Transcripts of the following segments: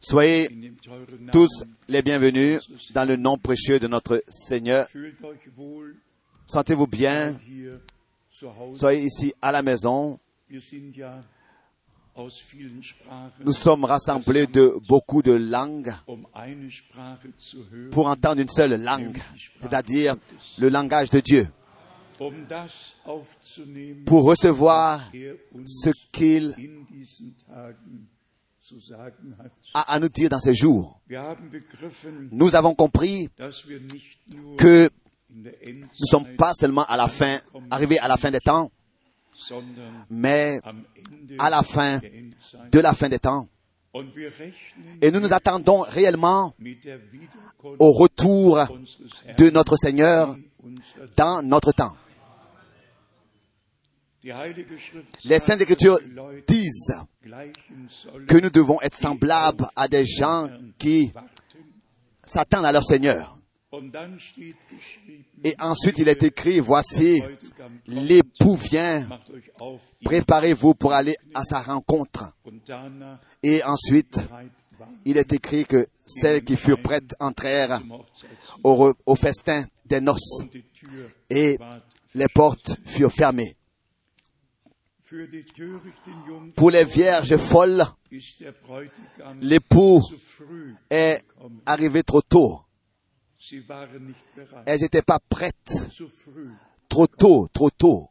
Soyez tous les bienvenus dans le nom précieux de notre Seigneur. Sentez-vous bien? Soyez ici à la maison. Nous sommes rassemblés de beaucoup de langues um pour entendre une seule langue, c'est-à-dire le langage de Dieu, pour recevoir ce qu'il a à nous dire dans ces jours. Nous avons compris que nous ne sommes pas seulement à la fin, arrivés à la fin des temps, mais à la fin de la fin des temps. Et nous nous attendons réellement au retour de notre Seigneur dans notre temps. Les Saintes Écritures disent que nous devons être semblables à des gens qui s'attendent à leur Seigneur. Et ensuite il est écrit, voici, l'époux vient, préparez-vous pour aller à sa rencontre. Et ensuite, il est écrit que celles qui furent prêtes entrèrent au, au festin des noces et les portes furent fermées. Pour les vierges folles, l'époux est arrivé trop tôt. Elles n'étaient pas prêtes. Trop tôt, trop tôt.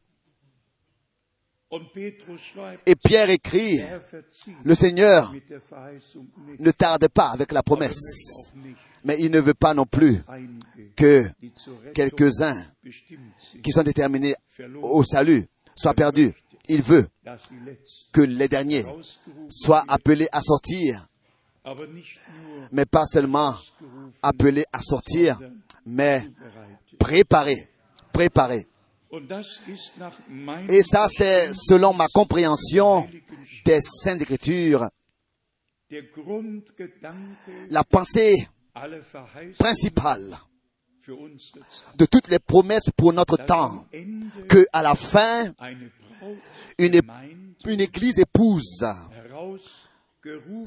Et Pierre écrit, er le Seigneur ne tarde pas avec la promesse, nicht mais il ne veut pas non plus que quelques-uns qui sont déterminés au salut soient perdus. Il veut que les derniers soient appelés à sortir, mais pas seulement appelés à sortir, mais préparés, préparés. Et ça, c'est selon ma compréhension des Saintes Écritures, la pensée principale de toutes les promesses pour notre temps, que à la fin, une, une église épouse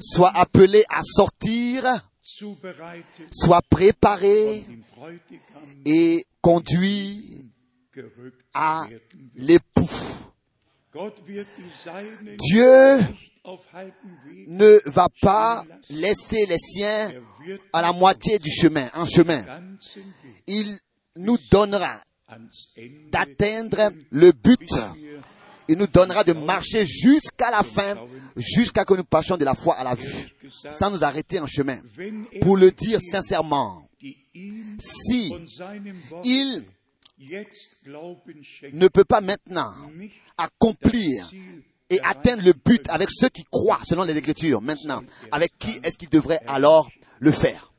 soit appelée à sortir, soit préparée et conduit gerückt à l'époux. Dieu ne va pas laisser les siens à la moitié du chemin, en chemin. Il nous donnera d'atteindre le but. Il nous donnera de marcher jusqu'à la fin, jusqu'à que nous passions de la foi à la vue, sans nous arrêter en chemin. Pour le dire sincèrement, si il ne peut pas maintenant accomplir et atteindre le but avec ceux qui croient selon les Écritures maintenant, avec qui est-ce qu'il devrait alors le faire?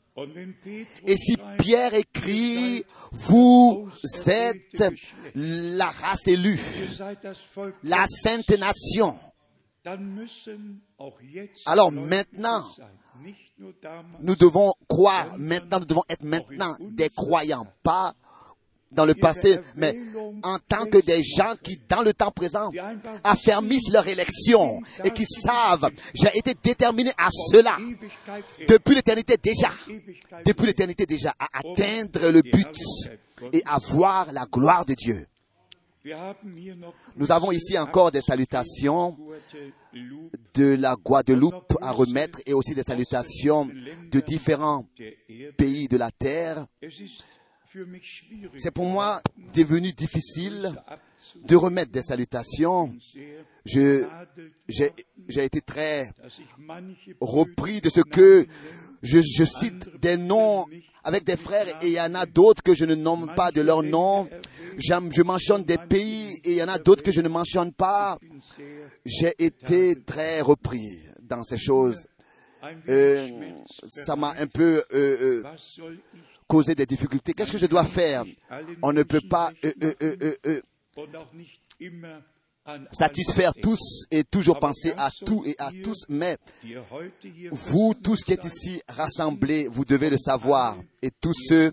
Et si Pierre écrit, vous êtes la race élue, la sainte nation, Alors maintenant, nous devons croire maintenant, nous devons être maintenant des croyants, pas dans le passé, mais en tant que des gens qui, dans le temps présent, affermissent leur élection et qui savent, j'ai été déterminé à cela depuis l'éternité déjà, depuis l'éternité déjà, à atteindre le but et à voir la gloire de Dieu. Nous avons ici encore des salutations de la Guadeloupe à remettre et aussi des salutations de différents pays de la terre. C'est pour moi devenu difficile de remettre des salutations. j'ai, été très repris de ce que je, cite des noms avec des frères et il y en a d'autres que je ne nomme pas de leur nom. Je mentionne des pays et il y en a d'autres que je ne mentionne pas. J'ai été très repris dans ces choses. Euh, ça m'a un peu euh, euh, Causé des difficultés. Qu'est-ce que je dois faire On ne peut pas euh, euh, euh, satisfaire tous et toujours penser à tout et à tous, mais vous, tous qui êtes ici rassemblés, vous devez le savoir, et tous ceux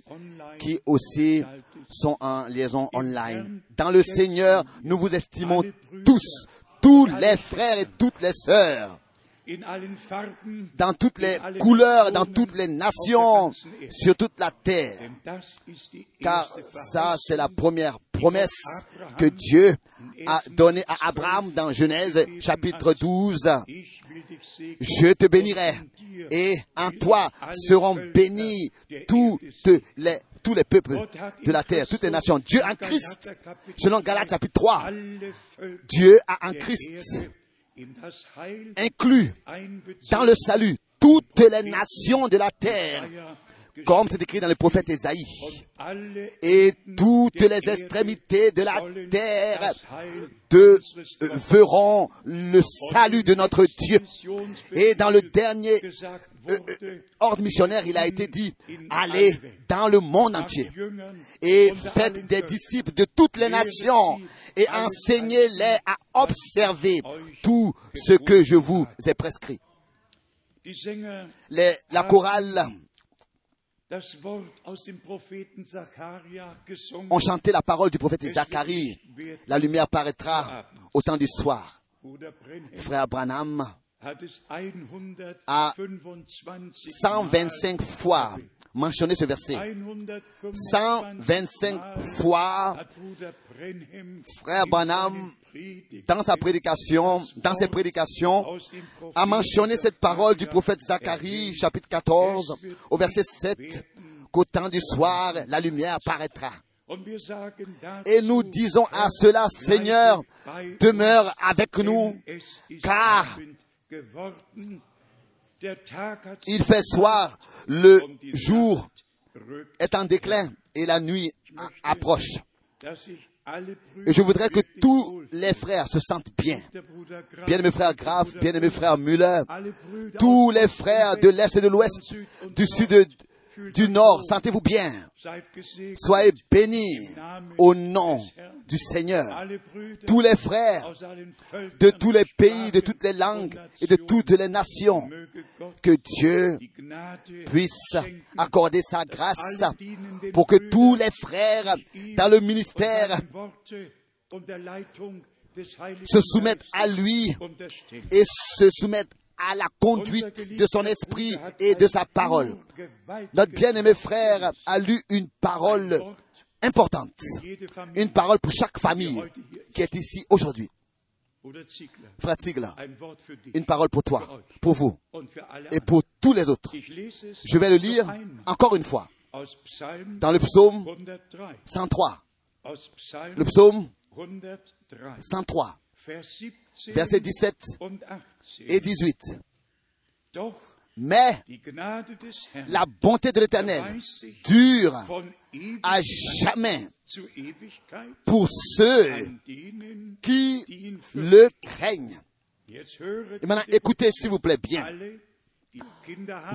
qui aussi sont en liaison online. Dans le Seigneur, nous vous estimons tous, tous les frères et toutes les sœurs. Dans toutes les couleurs, dans toutes les nations, sur toute la terre. Car ça, c'est la première promesse que Dieu a donnée à Abraham dans Genèse chapitre 12. Ich will dich segnen. Je te bénirai et en toi seront bénis toutes les, tous les peuples de la terre, toutes les nations. Dieu en Christ, selon Galates chapitre 3, Alle Völker Dieu a en Christ Erde in das Heil inclus einbezogen. dans le salut toutes les nations de la terre, comme c'est écrit dans le prophète Ésaïe. Et toutes les extrémités de la terre de, euh, verront le salut de notre Dieu. Et dans le dernier euh, euh, ordre missionnaire, il a été dit, allez dans le monde entier et faites des disciples de toutes les nations et enseignez-les à observer tout ce que je vous ai prescrit. Les- la chorale Zacharia gesungen. ont chanté la parole du prophète Zacharie. La lumière paraîtra au temps du soir. Frère Branham a 125 125 fois mentionné ce verset. 125 fois, frère Branham, dans sa prédication, dans ses prédications, a mentionné cette parole du prophète Zacharie, chapitre 14, au verset 7, qu'au temps du soir, la lumière paraîtra. Et nous disons à cela, Seigneur, demeure avec nous, car Il fait soir, le die jour est en déclin et la nuit approche. Et je voudrais que tous les frères se sentent bien. Der Bruder Graf, Bien-aimé frère der Graf, Bruder bien-aimé frère Müller, tous les frères de l'Est et de l'Ouest, du Sud du Nord, sentez-vous bien. Soyez bénis au nom du Seigneur. Tous les frères de tous les pays, de toutes les langues et de toutes les nations, que Dieu puisse accorder sa grâce pour que tous les frères dans le ministère se soumettent à lui et se soumettent à la conduite de son esprit et de sa parole. Notre bien-aimé frère a lu une parole importante, une parole pour chaque famille qui est ici aujourd'hui. Frère dich une parole pour toi, pour vous et pour tous les autres. Je vais le lire encore une fois dans le psaume 103. 103. Aus Psalm Le psaume 103, 103, Vers 17 versets 17 und 18. et 18. Doch Mais la bonté de l'Éternel dure à jamais pour ceux qui le craignent. Et maintenant, écoutez, s'il vous plaît, bien.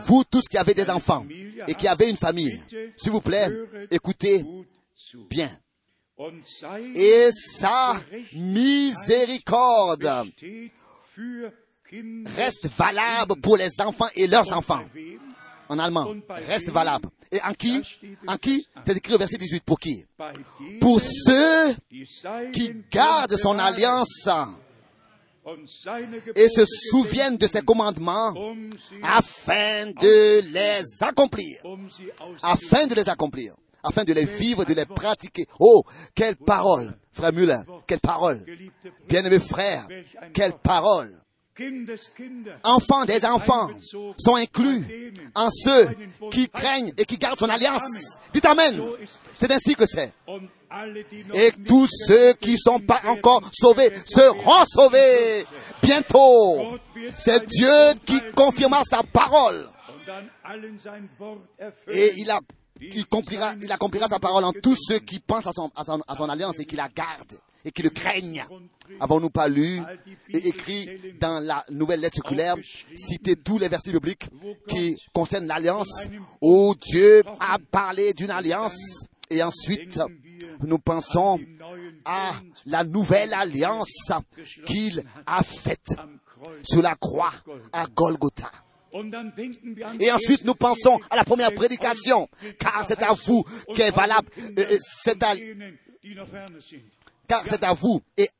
Vous tous qui avez des enfants et qui avez une famille, s'il vous plaît, écoutez bien. Et sa miséricorde reste valable pour les enfants et leurs enfants. En allemand, reste valable. Et en qui? En qui? C'est écrit au verset 18. Pour qui? Pour ceux qui gardent son alliance et se souviennent de ses commandements afin de les accomplir. Afin de les accomplir. Afin de les vivre, de les pratiquer. Oh, quelle parole, frère Müller, quelle parole. Bien-aimés frères, quelle parole. Enfants des enfants sont inclus en ceux qui craignent et qui gardent son alliance. Dites Amen. C'est ainsi que c'est. Et tous ceux qui ne sont pas encore sauvés seront sauvés bientôt. C'est Dieu qui confirma sa parole. Et il, a, il, accomplira, sa parole en tous ceux qui pensent à son, alliance et qui la gardent et qui le craignent. Avons-nous pas lu et écrit dans la nouvelle lettre circulaire, cité tous les versets bibliques qui concernent l'alliance, où Dieu a parlé d'une alliance et ensuite nous pensons à la nouvelle alliance qu'il a faite sur la croix à Golgotha. Et ensuite, nous pensons à la première prédication, car c'est à vous qu'est valable, euh, car c'est à vous et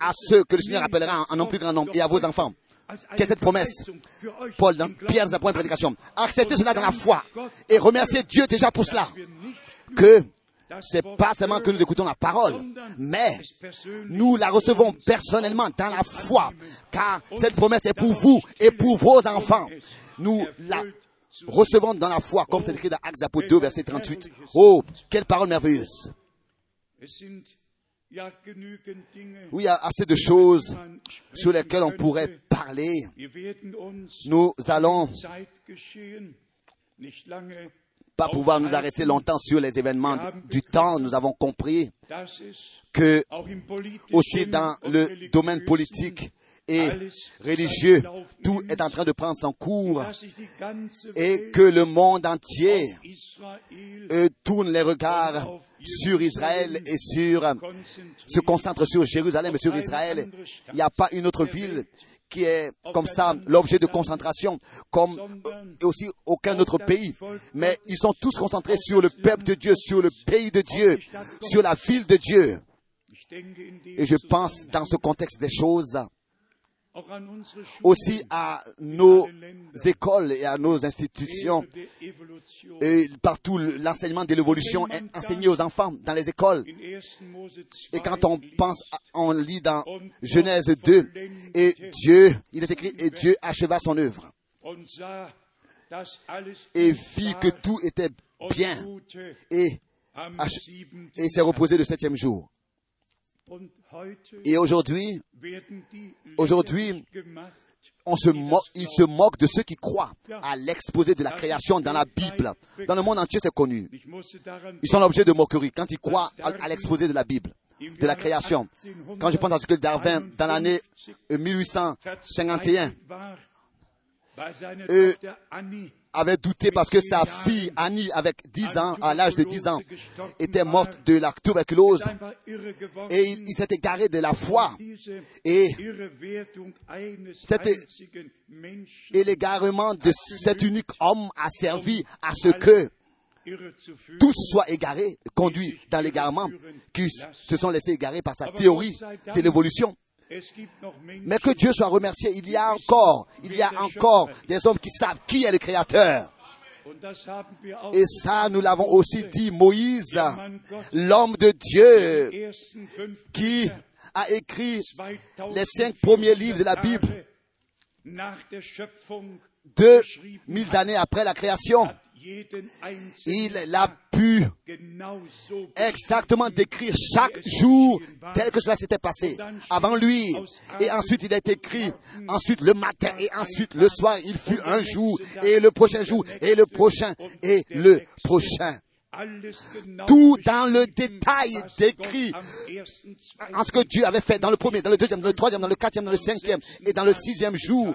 à ceux que le Seigneur appellera en, nom plus grand nombre et à vos enfants. Quelle est cette promesse Paul, dans Pierre, dans sa première prédication. Acceptez cela dans la foi et remerciez Dieu déjà pour cela. Que c'est pas seulement que nous écoutons la parole, mais nous la recevons personnellement dans la foi, car cette promesse est pour vous et pour vos enfants. Nous la recevons dans la foi, comme c'est écrit dans Actes Apôtres 2, verset 38. Oh, quelle parole merveilleuse. Oui, il y a assez de choses sur lesquelles on pourrait parler. Nous allons pas pouvoir nous arrêter longtemps sur les événements du temps. Nous avons compris que aussi dans le domaine politique et religieux, tout est en train de prendre son cours et que le monde entier euh, tourne les regards sur Israël et sur, se concentre sur Jérusalem et sur Israël. Il n'y a pas une autre ville qui est comme ça l'objet de concentration, comme aussi aucun autre pays. Mais ils sont tous concentrés sur le peuple de Dieu, sur le pays de Dieu, sur la ville de Dieu. Et je pense dans ce contexte des choses, aussi à nos écoles et à nos institutions. Et partout, l'enseignement de l'évolution est enseigné aux enfants dans les écoles. Et quand on pense, on lit dans Genèse 2, et Dieu, il est écrit, et Dieu acheva son œuvre. Et vit que tout était bien. Et, et s'est reposé le septième jour. Et aujourd'hui, aujourd'hui, on se moque, il se moque de ceux qui croient à l'exposé de la création dans la Bible. Dans le monde entier, c'est connu. Ils sont l'objet de moquerie quand ils croient à, l'exposé de la Bible, de la création. Quand je pense à ce que Darwin, dans l'année 1851, euh, avait douté parce que sa fille Annie, avec 10 ans, à l'âge de 10 ans, était morte de la tuberculose. Et il, s'était garé de la foi. Et, et l'égarement de cet unique homme a servi à ce que tous soient égarés, conduits dans l'égarement, qui se sont laissés égarer par sa théorie de l'évolution. Mais que Dieu soit remercié, il y a encore, il y a encore des hommes qui savent qui est le Créateur. Et ça, nous l'avons aussi dit, Moïse, l'homme de Dieu, qui a écrit les cinq premiers livres de la Bible, deux mille années après la création, il a pu exactement décrire chaque jour tel que cela s'était passé. Avant lui. Et ensuite il est écrit, ensuite le matin. Et ensuite le soir, il fut un jour et le prochain jour et le prochain et le prochain. Tout dans le détail décrit en ce que Dieu avait fait dans le premier, dans le deuxième, dans le troisième, dans le quatrième, dans le cinquième et dans le sixième jour.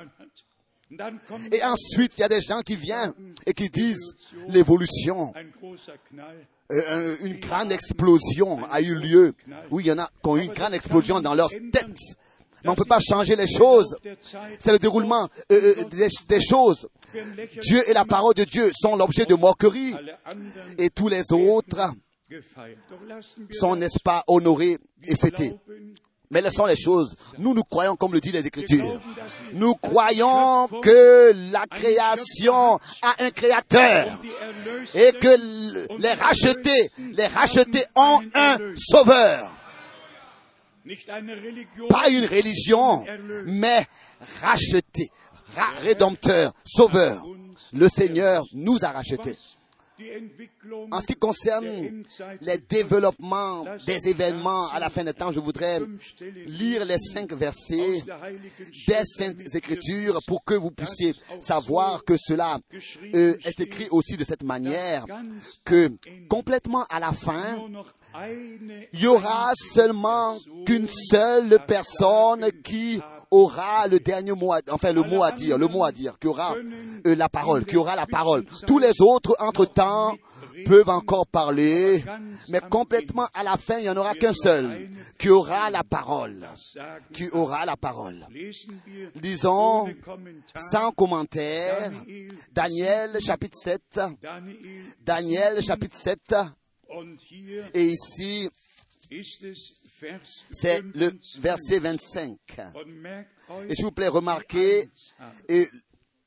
Et ensuite, il y a des gens qui viennent et qui disent l'évolution. Euh, une grande explosion a eu lieu. Oui, il y en a qui ont eu une grande explosion dans leur tête. Mais on ne peut pas changer les choses. C'est le déroulement euh, euh, des, des, choses. Dieu et la parole de Dieu sont l'objet de moquerie. Et tous les autres sont, n'est-ce pas, honorés et fêtés. Mais laissons les choses. Nous, nous croyons comme le dit les Écritures. Nous croyons que la création a un créateur et que les rachetés, les rachetés ont un sauveur. Pas une religion, mais racheté, rédempteur, sauveur. Le Seigneur nous a rachetés. En ce qui concerne les développements des événements à la fin des temps, je voudrais lire les cinq versets des Saintes Écritures pour que vous puissiez savoir que cela euh, est écrit aussi de cette manière, que complètement à la fin, il y aura seulement qu'une seule personne qui aura le dernier mot, enfin le mot à dire, le mot à dire, qui aura euh, la parole, qui aura la parole. Tous les autres, entre-temps, peuvent encore parler, mais complètement à la fin, il n'y en aura qu'un seul qui aura la parole, qui aura la parole. Lisons sans commentaire Daniel chapitre 7, Daniel chapitre 7, et ici, c'est le 25. verset 25. Und merkt euch Et s'il vous plaît, remarquez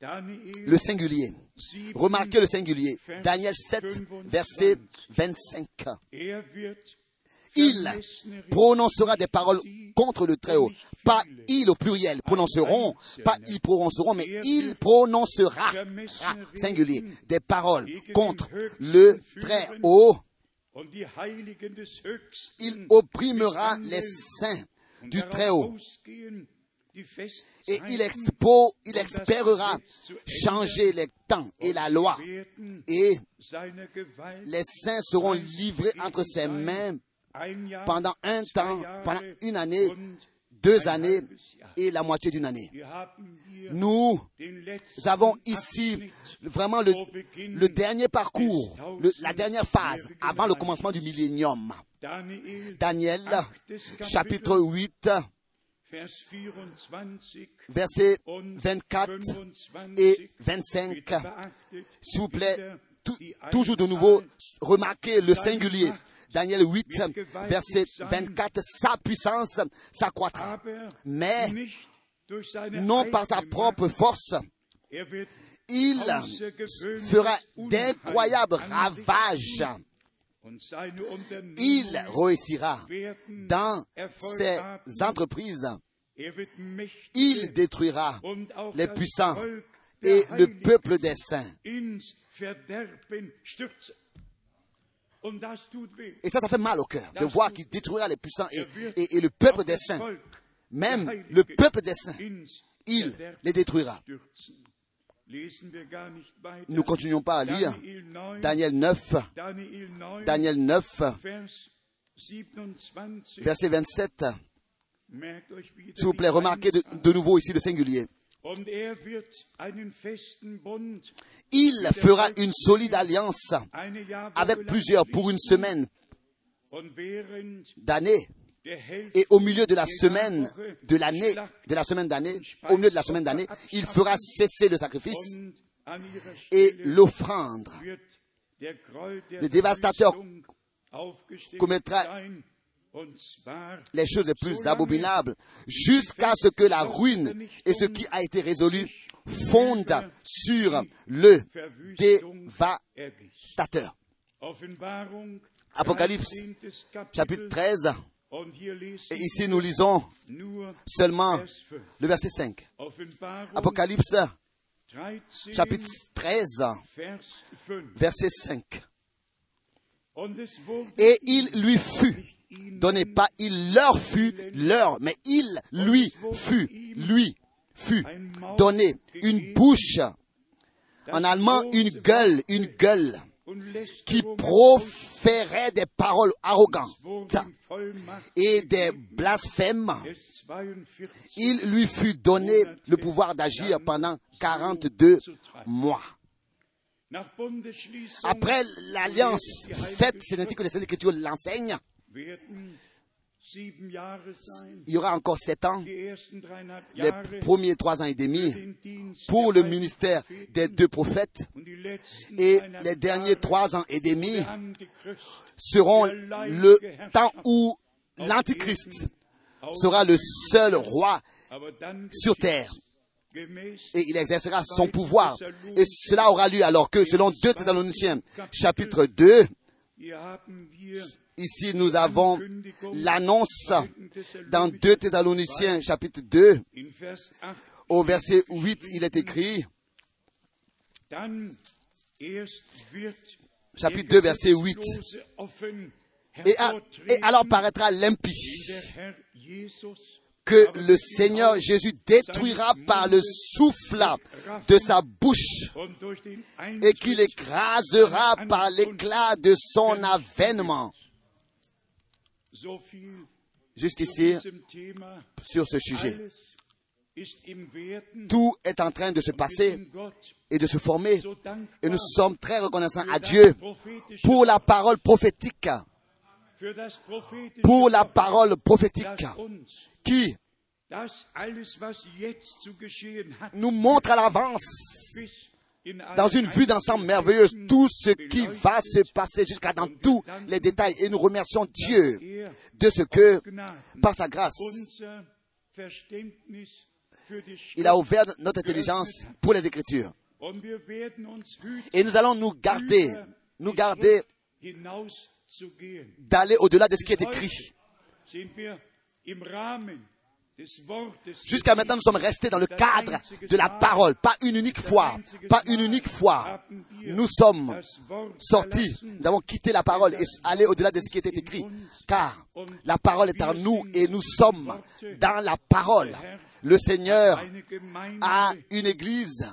le singulier. 7, Remarquez le singulier. Daniel 7, verset 25. er wird Il prononcera des paroles contre le Très-Haut. Pas il au pluriel prononceront, pas ils prononceront, mais il prononcera, singulier, des paroles contre le Très-Haut. Il opprimera les saints du Très-Haut. Et il, Festzeiten expo, il expérera changer les temps et la loi. Et les saints seront livrés entre ses mains pendant un temps, pendant une année, deux années. Et la moitié d'une année. Nous avons ici vraiment le, dernier parcours, le- la dernière phase avant le commencement du millénium. Daniel, chapitre Kapitel, 8, Vers 24 versets und 24 25. et 25. Bitte beachtet S'il vous plaît, toujours de nouveau, remarquez le singulier. Daniel 8, verset 24, sa puissance s'accroîtra. Mais non par sa propre force, il fera d'incroyables ravages. Il réussira dans ses entreprises. Il détruira les puissants et le peuple des saints. Et ça, ça fait mal au cœur de voir qu'il détruira les puissants et, et- et le peuple des saints. Même le peuple des saints, il les détruira. Nous continuons pas à lire. Daniel 9, Daniel 9, Daniel 9, Daniel 9, Vers 27. verset 27. Merkt euch wieder S'il vous plaît, remarquez de nouveau ici le singulier. Er Il fera une solide alliance avec plusieurs pour une semaine d'année. Et au milieu de la semaine de l'année, de la semaine d'année, au milieu de la semaine d'année, il fera cesser le sacrifice et l'offrande. Le dévastateur commettra les choses les plus abominables jusqu'à ce que la ruine et ce qui a été résolu fondent sur le dévastateur. Apocalypse, 13. Chapitre Kapitel. 13. Und hier lesen Et ici, nous lisons seulement Vers 5. le verset 5. Offenbarung Apocalypse, 13, chapitre 13, Vers 5. verset 5. Und es wurde Et il lui fut donné, pas il leur fut leur, mais il lui fut, lui fut donné une bouche, en allemand une gueule, une gueule, qui proférait des paroles arrogantes et des blasphèmes. des 42 Il lui fut donné le pouvoir d'agir pendant 42 mois. Après l'alliance faite, c'est ainsi que les Saintes Écritures l'enseignent, il y aura encore sept ans, les premiers trois ans et demi, pour le ministère des deux prophètes et les derniers trois ans et demi seront le temps où l'Antichrist sera le seul roi sur terre. et il exercera son pouvoir. Et cela aura lieu alors que selon 2 Thessaloniciens chapitre 2, hier haben wir ici nous avons l'annonce dans 2 Thessaloniciens chapitre 2 in Vers 8 au verset 8 il est écrit. Chapitre der 2 verset 8 Gesetzlose offen et, et alors paraîtra wenn que le Seigneur Jésus détruira par le souffle de sa bouche et qu'il écrasera par l'éclat de son avènement. Jusqu'ici, sur ce sujet, tout est en train de se passer et de se former. Et nous sommes très reconnaissants à Dieu pour la parole prophétique, pour la parole prophétique qui nous montre à l'avance dans une vue d'ensemble merveilleuse tout ce qui va se passer jusqu'à dans tous les détails. Et nous remercions Dieu de ce que, par sa grâce, il a ouvert notre intelligence pour les Écritures. Et nous allons nous garder, nous garder d'aller au-delà de ce qui est écrit. Jusqu'à maintenant, nous sommes restés dans le cadre de la parole, pas une unique fois, pas une unique fois. Nous sommes sortis, nous avons quitté la parole et allé au-delà de ce qui était écrit, car la parole est en nous et nous sommes dans la parole. Le Seigneur a une église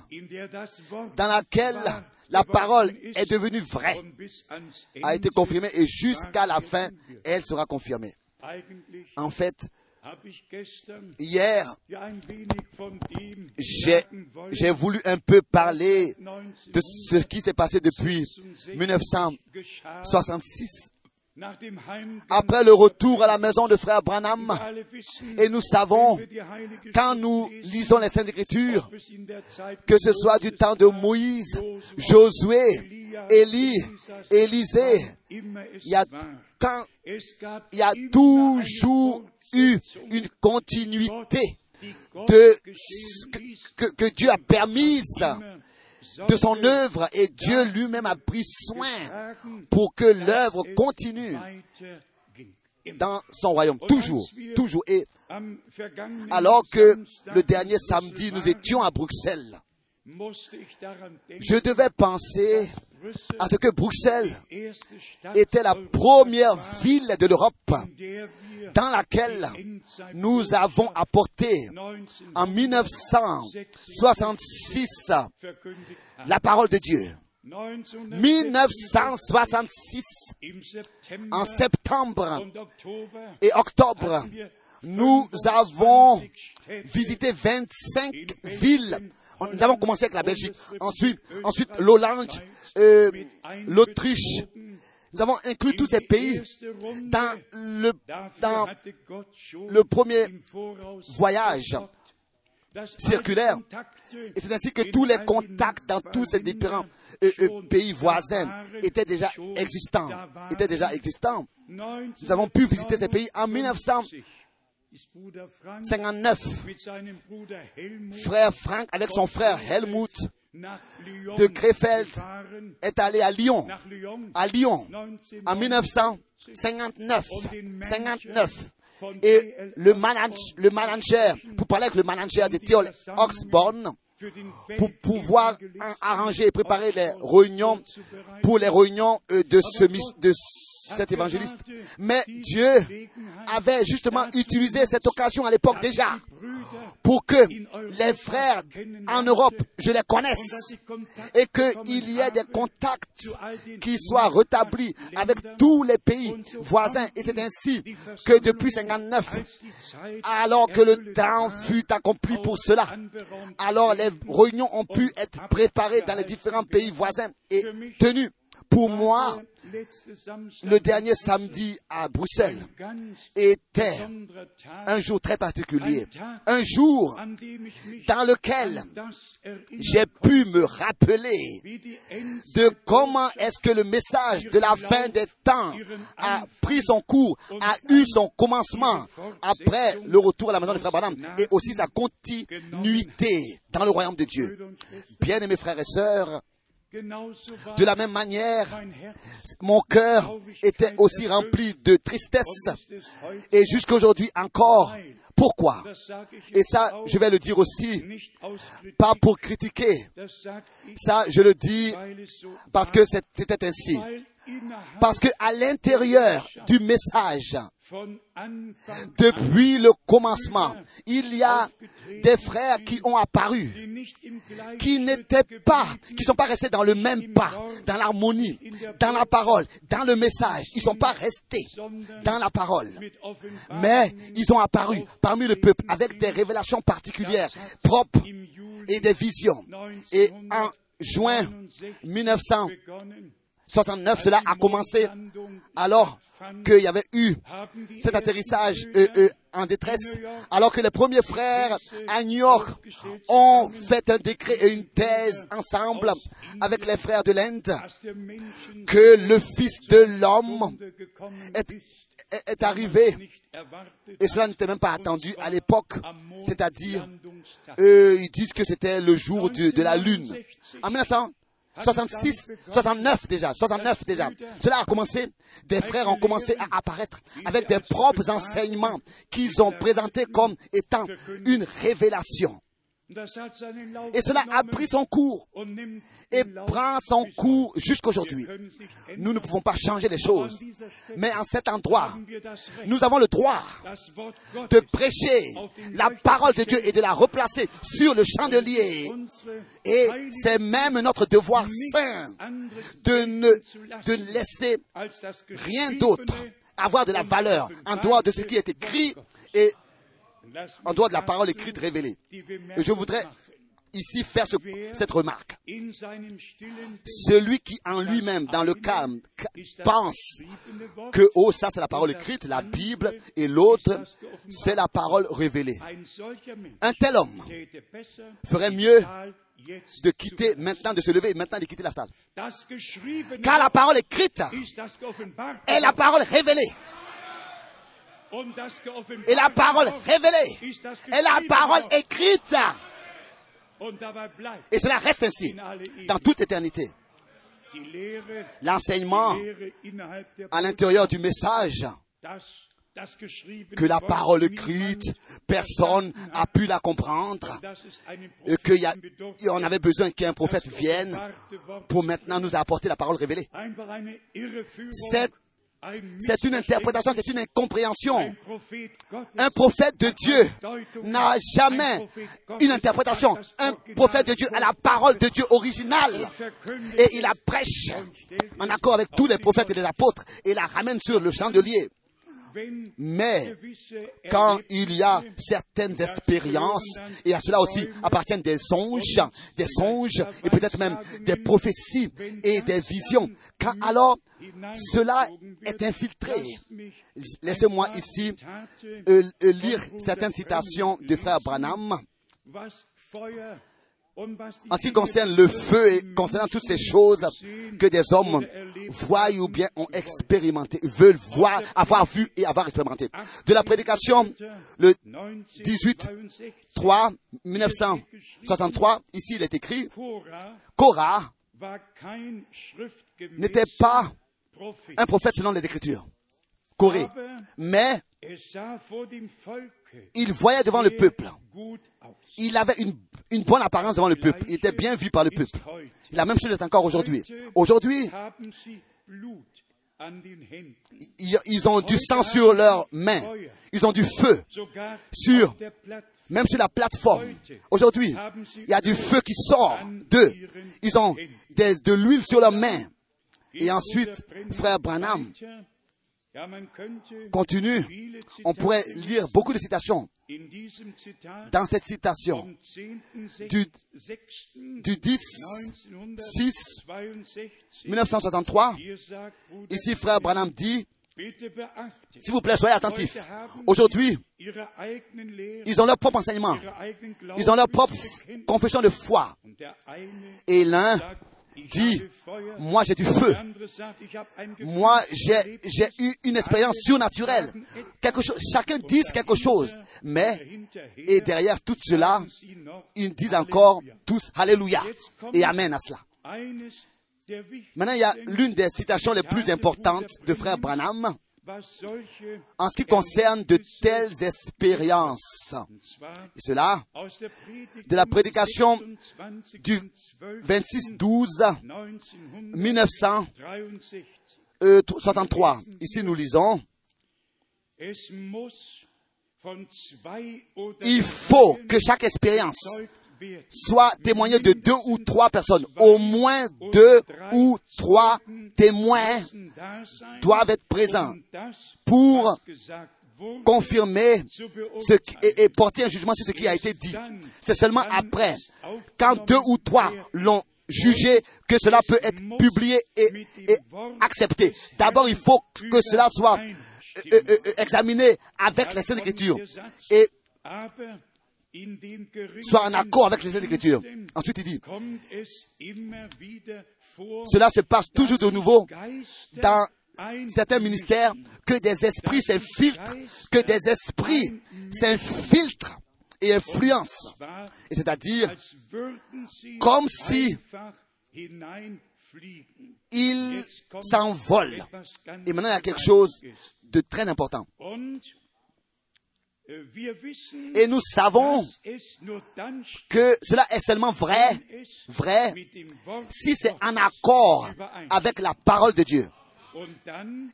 dans laquelle la parole est devenue vraie, a été confirmée et jusqu'à la fin, elle sera confirmée. En fait, Hier, j'ai voulu un peu parler de ce qui s'est passé depuis 1966. Après le retour à la maison de frère Branham, et nous savons, quand nous lisons les Saintes Écritures, que ce soit du temps de Moïse, Josué, Élie, Élisée, il y a, quand, il y a toujours eu une continuité de que, que Dieu a permise de son œuvre et Dieu lui-même a pris soin pour que l'œuvre continue dans son royaume. Toujours, toujours. Et alors que le dernier samedi, nous étions à Bruxelles, je devais penser à ce que Bruxelles était la première ville de l'Europe dans laquelle nous avons apporté en 1966 la parole de Dieu. 1966, en septembre et octobre, nous avons visité 25 villes. Nous avons commencé avec la Belgique, ensuite, ensuite l'Hollande, euh, l'Autriche. Nous avons inclus tous ces pays dans le, dans le premier voyage circulaire. Et c'est ainsi que tous les contacts dans tous ces différents euh, euh, pays voisins étaient déjà existants. Étaient déjà existants. Nous avons pu visiter ces pays en 1959. Frère Frank avec son frère Helmut de Krefeld est allé à Lyon, à Lyon, en 1959. 59. Et le, le manager, pour parler avec le manager de Théol Oxborn, pour pouvoir arranger et préparer les réunions, pour les réunions euh, de ce, de cet évangéliste. Mais Dieu avait justement utilisé cette occasion à l'époque déjà pour que les frères en Europe, je les connaisse et qu'il y ait des contacts qui soient rétablis avec tous les pays voisins. Et c'est ainsi que depuis 59, alors que le temps fut accompli pour cela, alors les réunions ont pu être préparées dans les différents pays voisins et tenues. Pour moi, le dernier samedi à Bruxelles était un jour très particulier, un jour dans lequel j'ai pu me rappeler de comment est-ce que le message de la fin des temps a pris son cours, a eu son commencement après le retour à la maison de Frère Branham et aussi sa continuité dans le royaume de Dieu. Bien aimés frères et sœurs, de la même manière, mon cœur était aussi rempli de tristesse et jusqu'aujourd'hui encore. Pourquoi? Et ça, je vais le dire aussi, pas pour critiquer. Ça, je le dis parce que c'était ainsi. Parce que à l'intérieur du message, depuis le commencement, il y a des frères qui ont apparu, qui n'étaient pas, qui sont pas restés dans le même pas, dans l'harmonie, dans la parole, dans le message. Ils sont pas restés dans la parole, mais ils ont apparu parmi le peuple avec des révélations particulières, propres et des visions. Et en juin 1900 69, cela a commencé alors qu'il y avait eu cet atterrissage euh, euh, en détresse, alors que les premiers frères à New York ont fait un décret et une thèse ensemble avec les frères de l'Inde que le Fils de l'homme est, arrivé, et cela n'était même pas attendu à l'époque, c'est-à-dire, euh, ils disent que c'était le jour de, la Lune. En 1966, 69 déjà, 69 déjà. Cela a commencé, des frères ont commencé à apparaître avec des propres enseignements qu'ils ont présentés comme étant une révélation. Et cela a pris son cours et prend son cours jusqu'aujourd'hui. Nous ne pouvons pas changer les choses. Mais en cet endroit, nous avons le droit de prêcher la parole de Dieu et de la replacer sur le chandelier. Et c'est même notre devoir saint de ne de laisser rien d'autre avoir de la valeur en dehors de ce qui est écrit et en dehors de la parole écrite révélée. Et je voudrais ici faire ce- cette remarque. Celui qui en lui-même, dans le calme, ca- pense que, oh, ça c'est la parole écrite, la Bible, et l'autre, c'est la parole révélée. Un tel homme ferait mieux de quitter maintenant, de se lever et maintenant de quitter la salle. Car la parole écrite est la parole révélée. Et la parole révélée est la parole écrite. Et cela reste ainsi dans toute éternité. L'enseignement à l'intérieur du message que la parole écrite, personne n'a pu la comprendre, et qu'il y a, et on avait besoin qu'un prophète vienne pour maintenant nous apporter la parole révélée. C'est une interprétation, c'est une incompréhension. Un prophète de Dieu n'a jamais une interprétation. Un prophète de Dieu a la parole de Dieu originale. Et il la prêche en accord avec tous les prophètes et les apôtres et la ramène sur le chandelier. Mais quand il y a certaines expériences, et à cela aussi appartiennent des songes, des songes, et peut-être même des prophéties et des visions, quand alors cela est infiltré, laissez-moi ici euh, euh, lire certaines citations du frère Branham en ce qui concerne le feu et concernant toutes ces choses que des hommes voient ou bien ont expérimenté, veulent voir, avoir vu et avoir expérimenté. De la prédication, le 18 3 1963, ici il est écrit, Korah n'était pas un prophète selon les Écritures. Corée. Mais il voyait devant le peuple. Il avait une, une bonne apparence devant le peuple. Il était bien vu par le peuple. La même chose est encore aujourd'hui. Aujourd'hui, ils, ont du sang sur leurs mains. Ils ont du feu sur, même sur la plateforme. Aujourd'hui, il y a du feu qui sort d'eux. Ils ont des- de l'huile sur leurs mains. Et ensuite, frère Branham continue. On pourrait lire beaucoup de citations dans cette citation du, du 10 6 1963. Ici, frère Branham dit, s'il vous plaît, soyez attentifs. Aujourd'hui, ils ont leur propre enseignement. Ils ont leur propre confession de foi. Et l'un dit, moi j'ai du feu. Moi j'ai, j'ai eu une expérience surnaturelle. Chacun dit quelque chose. Mais, et derrière tout cela, ils disent encore tous Alléluia et Amen à cela. Maintenant, il y a l'une des citations les plus importantes de frère Branham en ce qui concerne de telles expériences. Et cela, de la prédication du 26-12 1963. Ici, nous lisons, il faut que chaque expérience soit témoignée de deux ou trois personnes. Au moins deux ou trois témoins doivent être présents pour confirmer ce qui, et, porter un jugement sur ce qui a été dit. C'est seulement après, quand deux ou trois l'ont juger que cela peut être publié et, accepté. D'abord, il faut que cela soit euh, euh, euh, examiné avec les Saintes Écritures soit en accord avec les Écritures. Ensuite, il dit, cela se passe toujours de nouveau dans certains ministères que des esprits s'infiltrent, que des esprits s'infiltrent et influencent. c'est-à-dire, Comme si- ils s'envolent. Et maintenant, il y a quelque chose de très important. Et nous savons que cela est seulement vrai, vrai, si c'est en accord avec la parole de Dieu.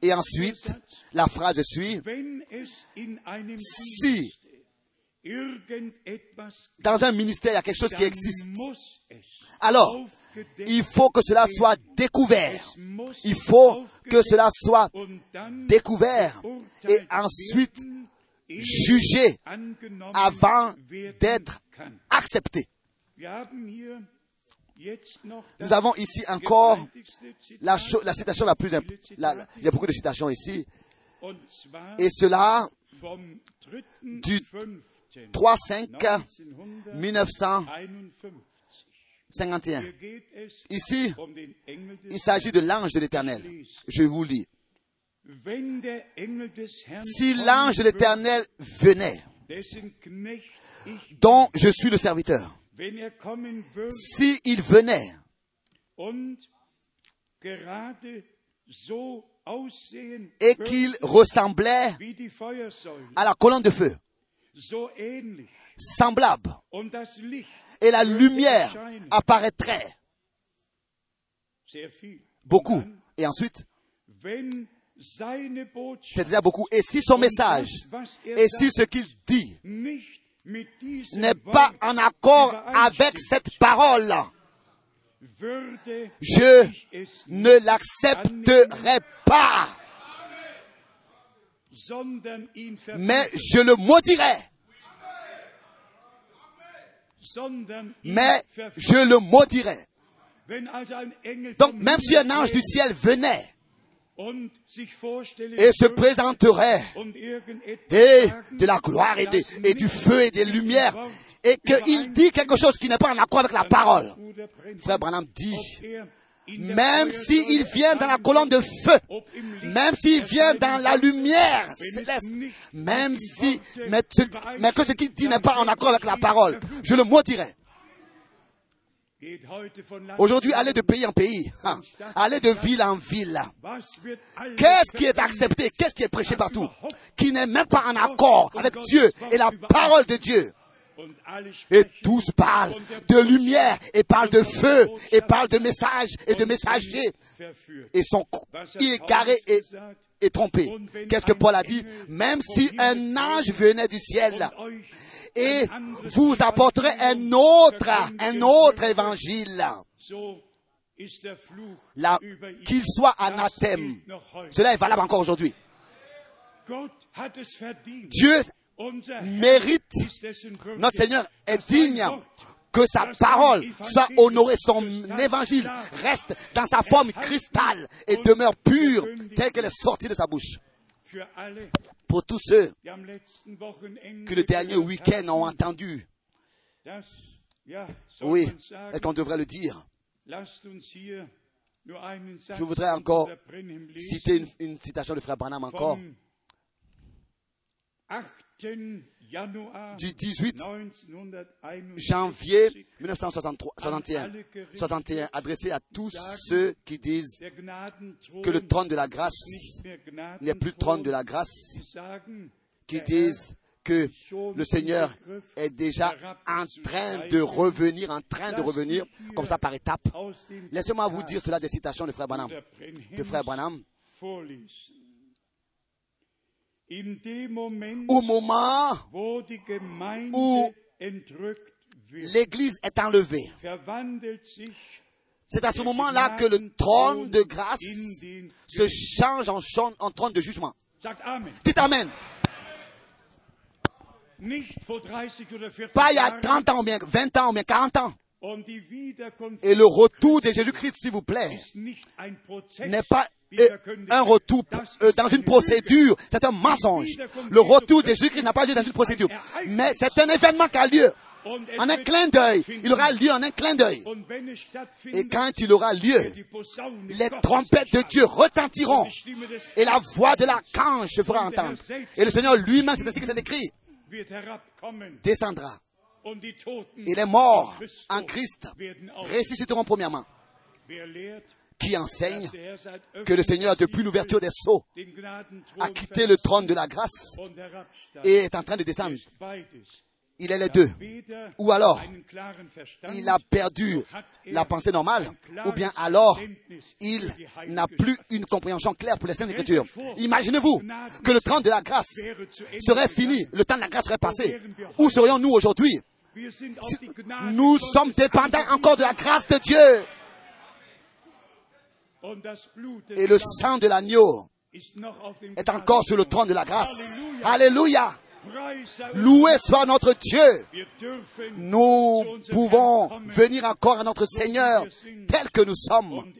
Et ensuite, la phrase suit, Si. Dans un ministère, il y a quelque chose qui existe. Alors, il faut que cela soit découvert. Il faut que cela soit découvert et ensuite jugé avant d'être accepté. Nous avons ici encore la, citation la plus importante. Il y a beaucoup de citations ici. Et cela du 3.5. 3-5 1951. 1951. Hier geht es Ici, il s'agit de l'ange de l'éternel. Je vous lis. Si l'ange de l'éternel venait, dont je suis le serviteur, er kommen würde si il venait et qu'il ressemblait à la colonne de feu, semblable, et la lumière apparaîtrait beaucoup. Et ensuite, wenn seine c'est Botschaft déjà beaucoup. Et si son message, er et si ce qu'il dit n'est pas en accord avec cette parole, je ne l'accepterai pas, mais je le maudirai. Mais je le maudirai. Donc même si un ange du ciel venait et se présenterait et de la gloire et, de- das et du feu et des lumières et qu'il dit quelque chose qui n'est pas en accord avec la parole. Frère Branham dit, er même s'il vient dans la colonne de feu, même s'il vient dans la lumière céleste, même si, mais que ce qu'il dit n'est pas en accord avec la parole, je le maudirai. Aujourd'hui, allez de pays en pays, hein, allez de ville en ville. Qu'est-ce qui est accepté, qu'est-ce qui est prêché partout, qui n'est même pas en accord avec Dieu et la parole de Dieu. Et tous parlent de lumière et parlent de feu et parlent de messages et de messagers et sont égarés et, trompés. Qu'est-ce que Paul a dit? Même si un ange venait du ciel et vous apporterait un autre, un autre évangile, qu'il soit anathème. Cela est valable encore aujourd'hui. Dieu mérite, notre Seigneur est digne que sa parole soit honorée, son évangile reste dans sa forme cristal et demeure pure telle qu'elle est sortie de sa bouche. Pour tous ceux que le dernier week-end ont entendu, oui, et qu'on devrait le dire, Je voudrais encore citer une, une citation de frère Branham encore, vom 8. Januar du 18 1961 janvier 1961, 61, adressé à tous ceux qui disent que le trône de la grâce n'est plus le trône de la grâce, qui disent que le Seigneur est déjà en train de revenir, en train de revenir, comme ça par étapes. Laissez-moi vous dire cela des citations de frère Branham. De frère Branham. Au moment où l'église est enlevée, c'est à ce moment-là que le trône de grâce se change en, trône de jugement. Dites Amen. Nicht vor 30 oder 40 Pas il y a Jahren 30 ans ou bien 20 ans ou bien 40 ans. Et le retour de Jésus-Christ, s'il vous plaît, n'est pas un retour euh, dans une procédure. C'est un mensonge. Le retour de Jésus-Christ n'a pas lieu dans une procédure. Mais c'est un événement qui a lieu. En un clin d'œil. Il aura lieu en un clin d'œil. Et quand il aura lieu, les trompettes de Dieu retentiront et la voix de l'archange se fera entendre. Et le Seigneur lui-même, c'est ainsi que c'est écrit, descendra. Et les morts en Christ ressusciteront premièrement. Lehrt, Qui enseigne seit que le Seigneur, depuis l'ouverture des sceaux, a quitté le trône de la grâce et est en train de descendre. Il est les deux. Ou alors, il a perdu la pensée normale, ou bien alors il n'a plus une compréhension claire pour les Saintes Écritures. Imaginez-vous que le temps de la grâce serait fini, le temps de la grâce serait passé. Où serions-nous aujourd'hui? Nous sommes dépendants encore de la grâce de Dieu. Et le sang de l'agneau est encore sur le trône de la grâce. Alléluia. Loué soit notre Dieu. Nous pouvons venir encore à notre Seigneur tel que nous sommes.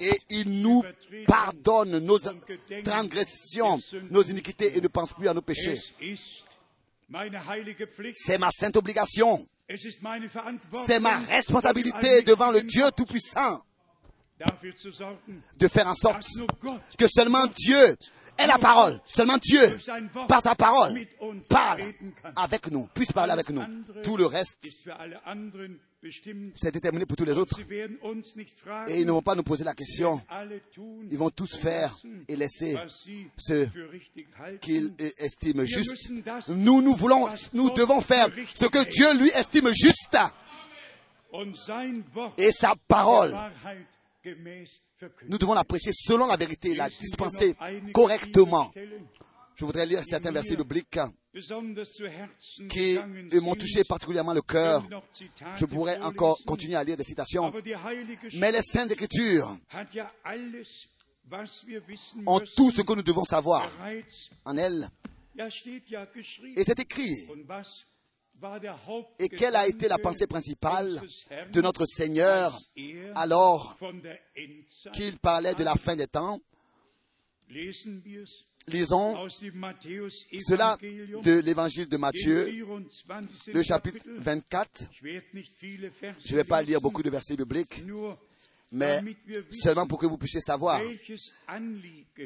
Et il nous pardonne nos transgressions, nos iniquités et ne pense plus à nos péchés. C'est ma sainte obligation. C'est ma responsabilité devant le Dieu Tout-Puissant de faire en sorte que seulement Dieu est la parole. Seulement Dieu, par sa parole, parle avec nous, puisse parler avec nous. Tout le reste, c'est déterminé pour tous les autres. Et ils ne vont pas nous poser la question. Ils vont tous faire et laisser ce qu'ils estiment juste. Nous, nous voulons, nous devons faire ce que Dieu lui estime juste. Et sa parole, nous devons la prêcher selon la vérité, la dispenser correctement. Je voudrais lire certains versets bibliques qui m'ont touché particulièrement le cœur. Je pourrais encore continuer à lire des citations. Mais les Saintes Écritures ont tout ce que nous devons savoir en elles. Et c'est écrit. Et quelle a été la pensée principale de notre Seigneur alors qu'il parlait de la fin des temps? Lisons cela de l'évangile de Matthieu, 24. le chapitre Kapitel. 24. Ich werde nicht viele Verse Je ne vais pas lire beaucoup de versets bibliques, mais seulement pour que vous puissiez savoir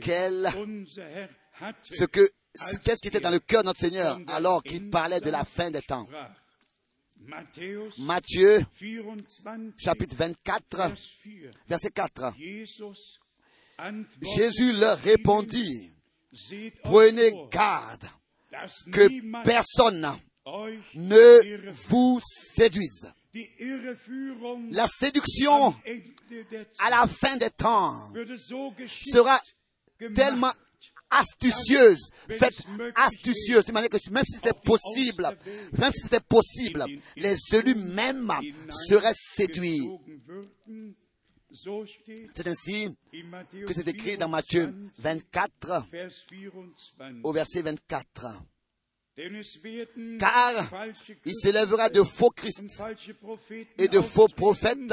quel- ce que, qu'est-ce qui était dans er le cœur de notre Seigneur alors qu'il parlait de la fin des temps. Matthieu, 24, chapitre 24, Vers 4. verset 4. Jesus antwortete Jésus leur répondit, prenez garde que personne ne vous séduise. La séduction à la fin des temps sera tellement astucieuse, faite astucieuse, de manière que même si c'était possible, même si c'était possible, les élus même seraient séduits. C'est ainsi que c'est écrit dans Matthieu 24 Vers 24. au verset 24. Denn es werden Car il s'élèvera de faux Christ et de faux prophètes.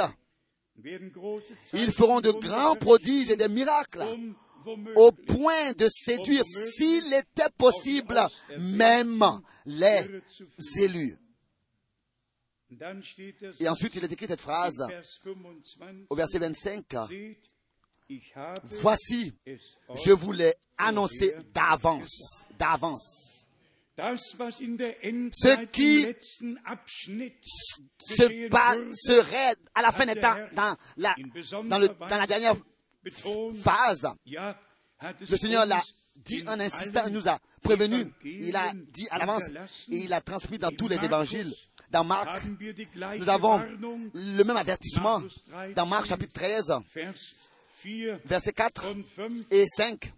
Ils feront de grands prodiges et des miracles um au point de séduire, s'il était possible, même les élus. Et ensuite, il est écrit cette phrase in Vers 25, au verset 25. seht, ich habe Voici, je vous l'ai annoncé d'avance, d'avance. Ce qui Se geschehen pas, würde, serait à la fin des temps, dans la, in dans, besonderer le, dans la Weise dernière phase, le Seigneur l'a dit en insistant, il nous a prévenu, il a dit à l'avance et il a transmis dans tous les évangiles. Dans Marc, nous avons le même avertissement. Markus 13, dans Marc chapitre 13, Vers 4 versets 4 und 5. et 5.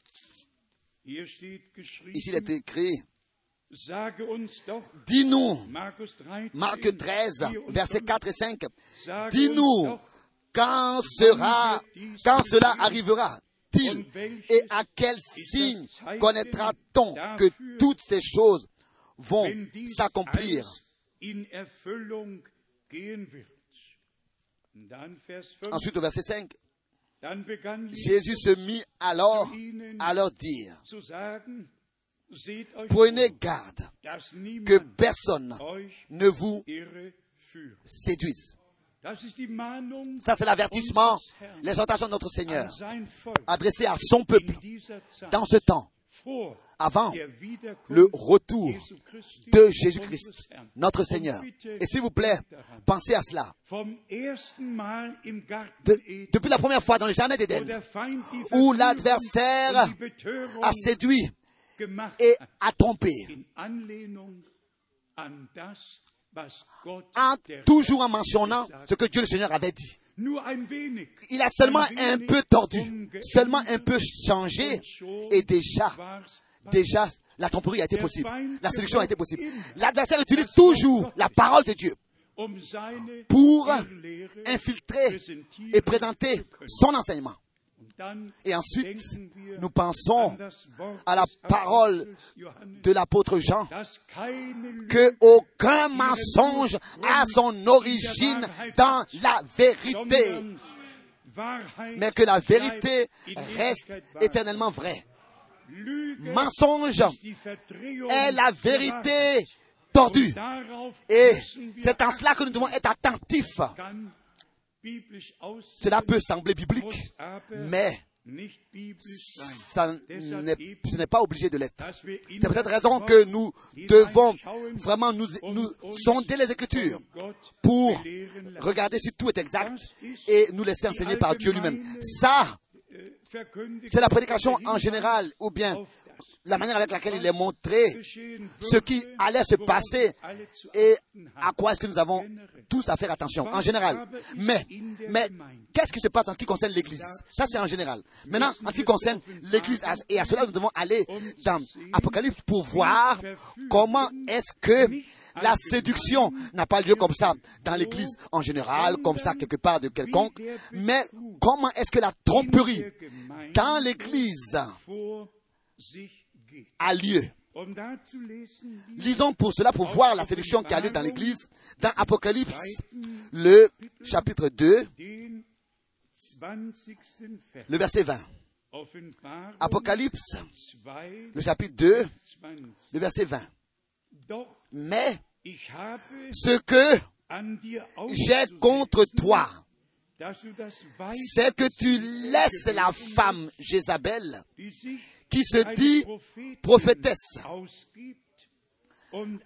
Hier steht geschrieben, Ici, il est écrit, dis-nous, Markus 13, Marc 13, 4 und versets 5, 4 et 5, sage uns dis-nous, quand sera, quand cela arrivera-t-il? Et à quel signe connaîtra-t-on que toutes ces choses vont s'accomplir? Alles in Erfüllung gehen wird. Und dann Vers 5. Ensuite, au verset 5, Dann begann Jésus se mit alors à leur dire, prenez vor, garde que personne ne vous séduise. Ça, c'est l'avertissement, l'exhortation de notre Seigneur, adressé à son peuple dans ce temps, avant le retour de Jésus-Christ, notre Seigneur. Et s'il vous plaît, pensez à cela. De- depuis la première fois dans le jardin d'Éden, où l'adversaire a séduit et a trompé, en toujours en mentionnant ce que Dieu le Seigneur avait dit. Il a seulement un peu tordu, seulement un peu changé, et déjà, déjà, la tromperie a été possible. La séduction a été possible. L'adversaire utilise toujours la parole de Dieu pour infiltrer et présenter son enseignement. Et ensuite, nous pensons à la parole de l'apôtre Jean que aucun mensonge a son origine dans la vérité, mais que la vérité reste éternellement vraie. Mensonge est la vérité tordue. Et c'est en cela que nous devons être attentifs. Cela peut sembler biblique, mais ça ce n'est pas obligé de l'être. C'est pour cette raison que nous devons vraiment nous, nous sonder les Écritures pour regarder si tout est exact et nous laisser enseigner par Dieu lui-même. Ça, Äh, c'est la prédication en général ou bien la manière avec laquelle il est montré ce qui allait se passer et à quoi est-ce que nous avons tous à faire attention en général. Mais, mais qu'est-ce qui se passe en ce qui concerne l'Église? Ça, c'est en général. Maintenant, en ce qui concerne l'Église, et à cela, nous devons aller dans Apocalypse pour voir comment est-ce que la séduction n'a pas lieu comme ça dans l'Église en général, comme ça quelque part de quelconque, mais comment est-ce que la tromperie dans l'Église. A lieu Lisons pour cela, pour voir la séduction qui a lieu dans l'Église, dans Apocalypse, le chapitre 2, den 20. Vers. le verset 20. Offenbarung Apocalypse, 2, le chapitre 2, 20. le verset 20. Doch Mais ce que j'ai contre toi, c'est que tu laisses la femme Jézabel, qui se dit prophétesse,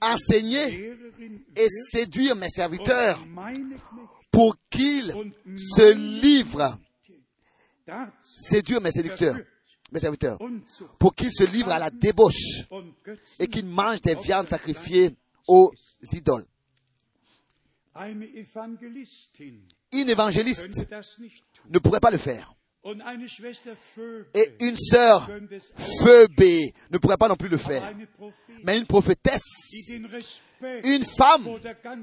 enseigner et séduire mes serviteurs pour qu'ils se livrent, séduire mes séducteurs, mes serviteurs, pour qu'ils se livrent à la débauche et qu'ils mangent des viandes sacrifiées aux idoles. Une évangéliste ne pourrait pas le faire. Et une sœur Phoebe ne pourrait pas non plus le faire. Mais une prophétesse, une femme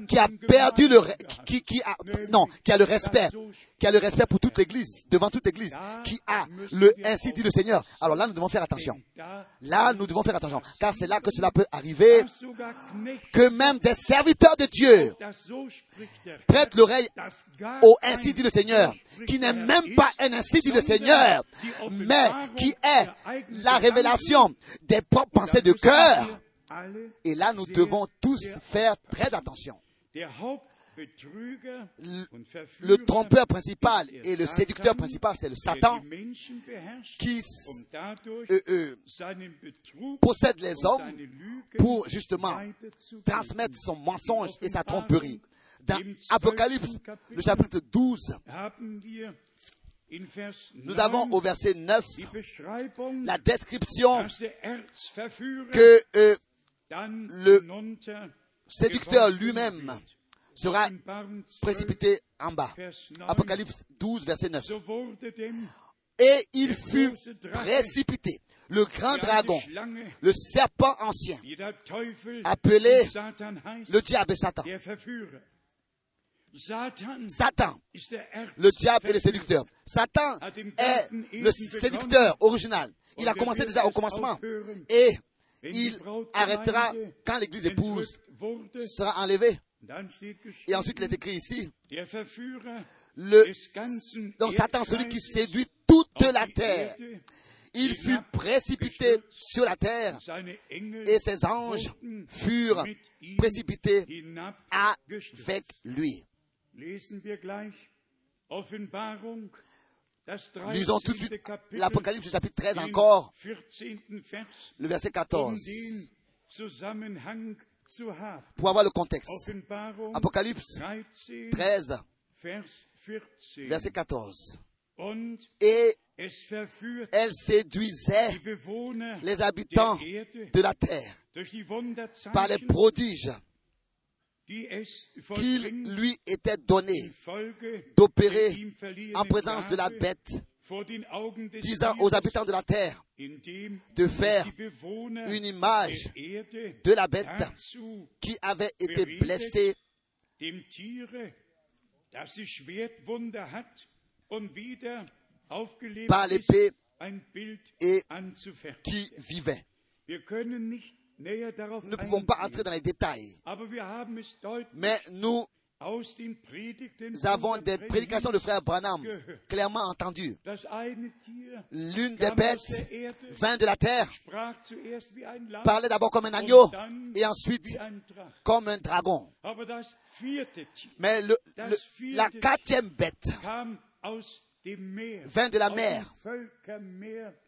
qui a perdu le, qui, qui a, non, qui a le respect, qui a le respect pour toute l'église, devant toute l'église, qui a le, ainsi dit le Seigneur. Alors là, nous devons faire attention. Là, nous devons faire attention. Car c'est là que cela peut arriver, que même des serviteurs de Dieu prêtent l'oreille au ainsi dit le Seigneur, qui n'est même pas un ainsi dit le Seigneur, mais qui est la révélation des propres pensées de cœur. Et là, nous devons tous faire très attention. Le- trompeur principal et le séducteur principal, c'est le Satan qui euh, euh, possède les hommes pour justement transmettre son mensonge et sa tromperie. Dans Apocalypse, le chapitre 12, nous 9 avons au verset 9 die Beschreibung, la description que euh, le séducteur lui-même sera Offenbarung 12, précipité en bas. Vers 9. Apocalypse 12, verset 9. So wurde dem Et il fut précipité, le grand dragon, le serpent ancien, appelé le diable et Satan. Satan le diable et le séducteur. Satan est le séducteur original. Il a commencé déjà au commencement. et il arrêtera quand l'église épouse sera enlevée. Et ensuite, il est écrit ici, le, donc Satan, celui qui séduit toute la terre, il fut précipité sur la terre. Et ses anges furent précipités avec lui. Lisons tout de 13. suite l'Apocalypse chapitre 13 den encore, 14. Vers, le verset um 14, den Zusammenhang zu haben. pour avoir le contexte. Apocalypse 13, 13, Vers 14. verset 14. Und Et elle séduisait les habitants de la terre par les prodiges qu'il lui était donné d'opérer en présence de la bête, disant aux habitants de la terre de faire une image de la bête qui avait été blessée. par l'épée et qui vivait. Nous ne pouvons pas entrer dans les détails, mais nous avons von des prédications de frère Branham clairement entendues. L'une des bêtes vint de la terre, parlait d'abord comme un agneau et ensuite comme un dragon. Mais le- le- la quatrième bête Vint de la mer.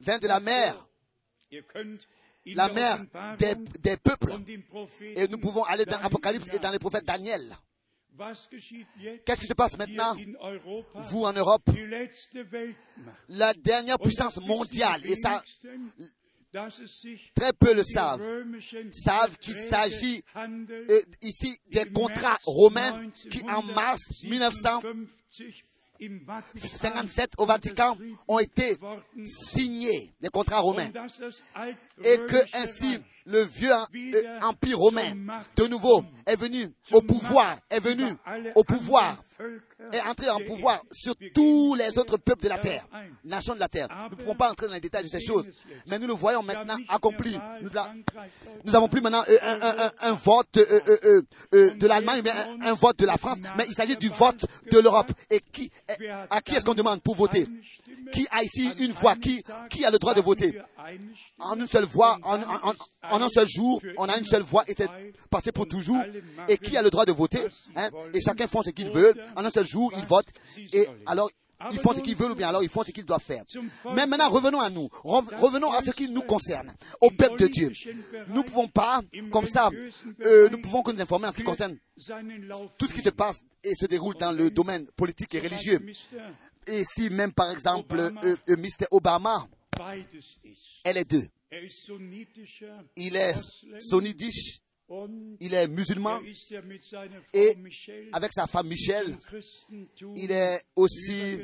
vint de la mer, la mère des, peuples. Et nous pouvons aller dans l'Apocalypse et dans les prophètes Daniel. Qu'est-ce qui se passe maintenant, vous en Europe. La dernière puissance mondiale, et ça, très peu le savent, savent qu'il s'agit euh, ici des contrats romains qui, en mars 1900, 57 au Vatican ont été signés des contrats romains. Et que ainsi le vieux euh, empire romain de nouveau est venu au pouvoir, est venu au pouvoir, est entré en pouvoir sur tous les autres peuples de la terre, nations de la terre. Nous ne pouvons pas entrer dans les détails de ces choses, mais nous le voyons maintenant accompli. Nous, la- nous avons plus maintenant euh, un, un- un- un vote euh, euh, euh, euh, de l'Allemagne, mais un, un vote de la France, mais il s'agit du vote de l'Europe. Et qui, à qui est-ce qu'on demande pour voter? Qui a ici une voix qui, qui a le droit de voter? En une seule voix, en, un seul jour, on a une seule voix et c'est passé pour toujours. Et qui a le droit de voter hein? Et chacun font ce qu'il veut. En un seul jour, ils votent. Et alors, ils font ce qu'ils veulent ou bien alors ils font ce qu'ils doivent faire. Mais maintenant, revenons à nous. Re- Revenons à ce qui nous concerne, au peuple de Dieu. Nous ne pouvons pas, comme ça, euh, nous pouvons que nous informer en ce qui concerne tout ce qui se passe et se déroule dans le domaine politique et religieux. Et si même, par exemple, euh, euh, Mr. Obama, elle est deux. Sunnitischer Il est und il est musulman, et avec sa femme Michel, il est aussi.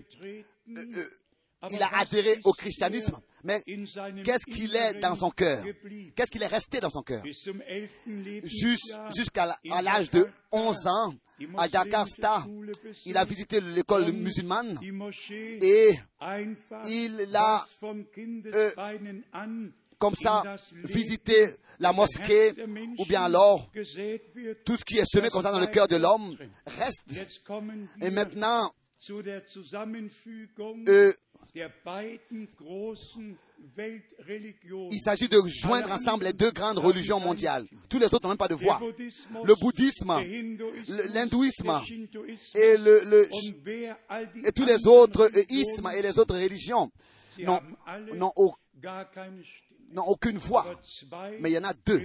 Il a adhéré au christianisme. Mais qu'est-ce qu'il est dans son cœur? Qu'est-ce qu'il est resté dans son cœur Bis zum 11. Jus- Lebensjahr Jusqu'à l'âge de Jakarta, 11 ans, à Jakarta, il a visité l'école musulmane et il a, an comme ça visité la mosquée ou bien alors tout ce qui est semé comme ça dans le cœur de l'homme reste. Et maintenant, euh, il s'agit de joindre ensemble les deux grandes religions mondiales. Tous les autres n'ont même pas de voix. Le bouddhisme l'hindouisme et, le, le- tous les autres euh, ismes et les autres religions n'ont n'ont aucune voix. Mais il y en a deux.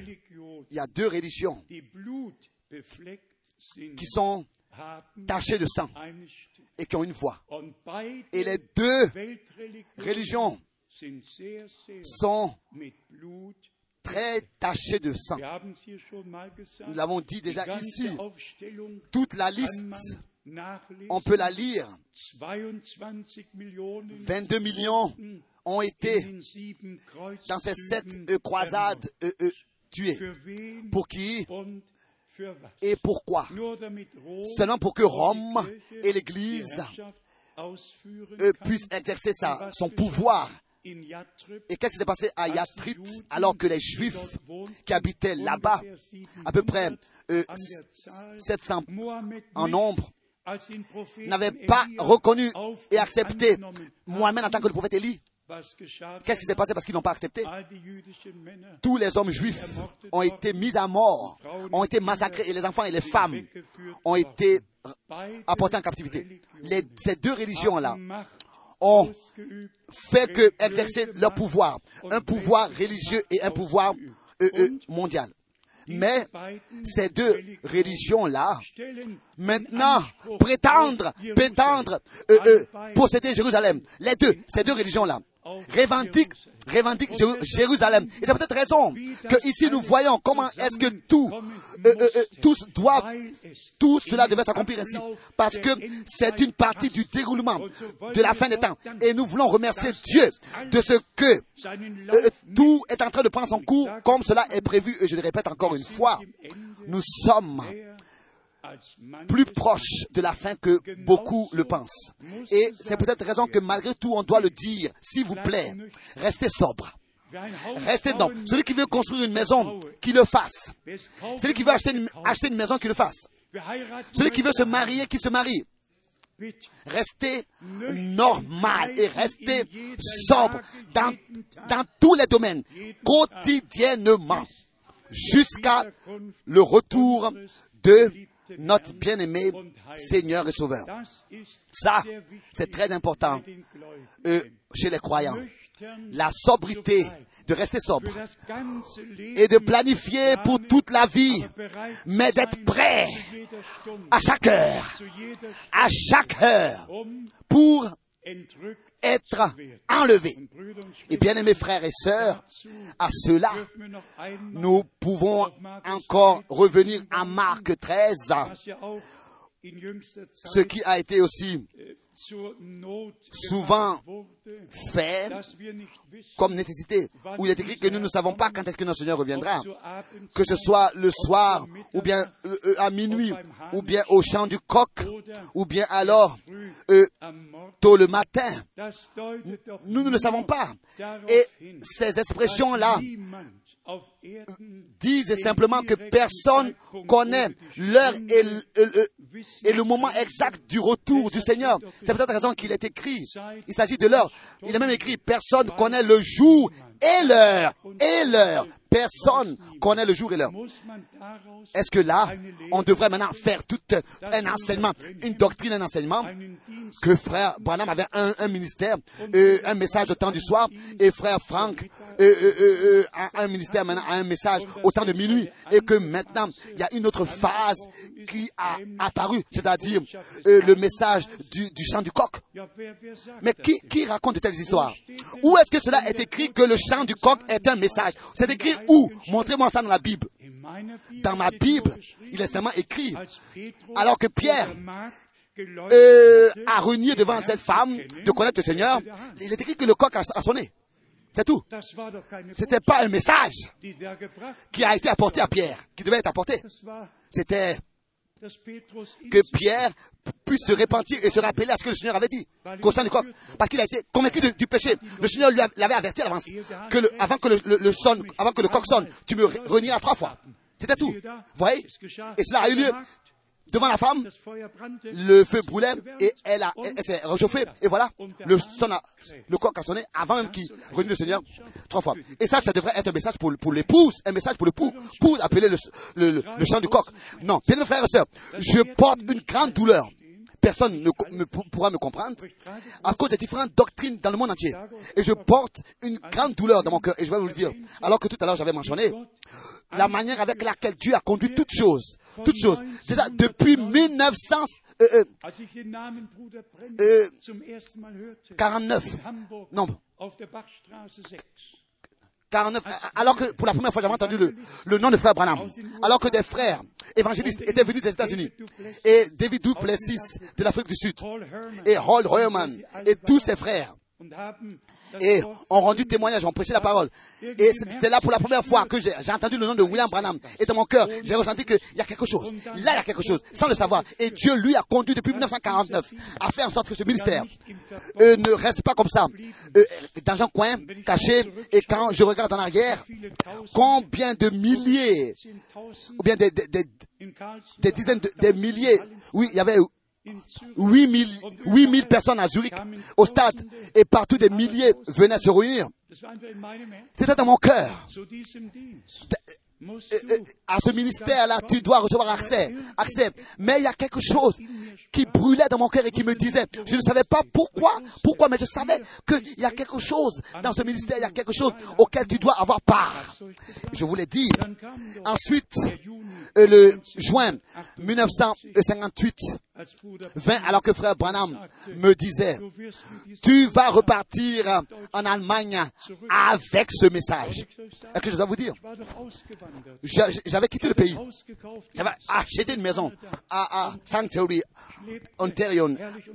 Il y a deux religions qui sont haben tachées de sang et qui ont une voix. Et les deux religions sont très tachées de sang. Nous l'avons dit déjà ici. Toute la liste, on peut la lire. 22 Millionen 22 millions ont été dans ces sept croisades euh, euh, tués. Pour qui? Et pourquoi? Seulement pour que Rome et l'Église euh, puissent exercer sa, son pouvoir. Et qu'est-ce qui s'est passé à Yathrib alors que les Juifs qui habitaient là-bas, à peu près euh, an der Zahl 700 Mohammed en nombre, n'avaient pas reconnu et accepté Mohamed en tant que le prophète Élie? Qu'est-ce qui s'est passé? Parce qu'ils n'ont pas accepté. Tous les hommes juifs ont été mis à mort, ont été massacrés et les enfants et les femmes ont été apportés en captivité. Les- ces deux religions-là ont fait que exercer leur pouvoir, un pouvoir religieux et un pouvoir euh, euh, mondial. Mais ces deux religions-là, maintenant, prétendre, prétendre euh, posséder Jérusalem, les deux, ces deux religions-là, Jéru- Jérusalem. Et c'est peut-être raison que ici nous voyons comment est-ce que tout, euh, euh, euh, tout cela devait s'accomplir ainsi, parce que c'est une partie du déroulement de la fin des temps. Et nous voulons remercier Dieu de ce que euh, tout est en train de prendre son cours comme cela est prévu. Et je le répète encore une fois, nous sommes plus proches de la fin que beaucoup le pensent. Et c'est peut-être raison que malgré tout, on doit le dire, s'il vous plaît, restez sobre. Restez dedans. Celui qui veut construire une maison, qu'il le fasse. Celui qui veut acheter une, acheter une maison, qu'il le fasse. Celui qui veut se marier, qu'il se marie. Restez normal et restez sobre dans, dans tous les domaines, quotidiennement, jusqu'à le retour de notre bien-aimé Seigneur et Sauveur. Ça, c'est très important euh, chez les croyants. La sobriété, de rester sobre et de planifier pour toute la vie, mais d'être prêt à chaque heure, à chaque heure, pour être enlevé. Et bien aimés frères et sœurs, à cela, nous pouvons encore revenir à Marc 13, ce qui a été aussi Not souvent fait comme nécessité, où il est écrit que nous ne savons pas quand est-ce que notre Seigneur reviendra, que ce soit le soir, ou bien euh, euh, à minuit, ou bien au chant du coq, ou bien alors euh, tôt le matin. Doch Nous ne le savons pas. Et ces expressions-là disent simplement que personne connaît l'heure et le, le- et le moment exact du retour du Seigneur. C'est peut-être la raison qu'il est écrit. Il s'agit de l'heure. Il est même écrit, personne connaît le jour et l'heure. Et l'heure. Personne connaît le jour et l'heure. Est-ce que là, on devrait maintenant faire tout un enseignement, une doctrine, un enseignement? Que frère Branham avait un, ministère, euh, un message au temps du soir, et frère Frank euh, euh, euh, euh, a un ministère maintenant, a un message au temps de minuit, et que maintenant, il y a une autre phase qui a apparu, c'est-à-dire le message du, chant du coq. Mais qui, qui raconte de telles histoires? Où est-ce que cela est écrit que le chant du coq est un message C'est écrit où? Montrez-moi ça dans la Bible. Dans ma Bible, il est seulement écrit alors que Pierre euh, a renié devant cette femme de connaître le Seigneur, il est écrit que le coq a, sonné. C'est tout. C'était pas un message qui a été apporté à Pierre, qui devait être apporté. C'était que Pierre puisse se repentir et se rappeler à ce que le Seigneur avait dit concernant le coq. Parce qu'il a été convaincu du péché. Le Seigneur lui l'avait averti à l'avance. Que avant que le, coq sonne, tu me re- renieras trois fois. C'était tout. Vous voyez? Et cela a eu lieu. Devant la femme, le feu brûlait et elle, a, elle, elle s'est réchauffée. Et voilà, le, son a- le coq a sonné avant même qu'il renie le Seigneur trois fois. Et ça, ça devrait être un message pour, pour l'épouse, un message pour l'époux, pour appeler le, le, le- le chant du coq. Non, bien frères et sœurs, je porte une grande douleur. Personne ne pourra me comprendre à cause des différentes doctrines dans le monde entier. Et je porte une grande douleur dans mon cœur. Et je vais vous le dire. Alors que tout à l'heure j'avais mentionné la manière avec laquelle Dieu a conduit toutes choses. Toutes choses. Depuis 1949, euh, euh, Als ich den Namen Bruder Brenner zum ersten Mal hörte, 49. in Hamburg, Non, 49. Alors que pour la première fois j'avais entendu le, le nom de frère Branham. Alors que des frères évangélistes étaient venus des États-Unis. Et David Duplessis de l'Afrique du Sud. Et Hall Herman. Et tous ses frères. Et ont rendu témoignage, ont prêché la parole. Et c'est là pour la première fois que j'ai entendu le nom de William Branham. Et dans mon cœur, j'ai ressenti qu'il y a quelque chose. Là, il y a quelque chose, sans le savoir. Et Dieu, lui, a conduit depuis 1949 à faire en sorte que ce ministère euh, ne reste pas comme ça, euh, dans un coin, caché. Et quand je regarde en arrière, combien de milliers, ou bien des, des- des- des dizaines de des milliers, oui, il y avait 8000 8000 personnes à Zurich, au stade, et partout des milliers venaient se réunir. C'était dans mon cœur. à ce ministère-là, tu dois recevoir accès, accès. Mais il y a quelque chose qui brûlait dans mon cœur et qui me disait, je ne savais pas pourquoi, pourquoi, mais je savais qu'il y a quelque chose dans ce ministère, il y a quelque chose auquel tu dois avoir part. Je voulais dire. Ensuite, euh, le juin 1958, 20, alors que frère Branham me disait, tu vas repartir en Allemagne avec ce message. Est-ce que je dois vous dire, j'avais quitté le pays. J'avais acheté une maison à, Sanctuary, Ontario,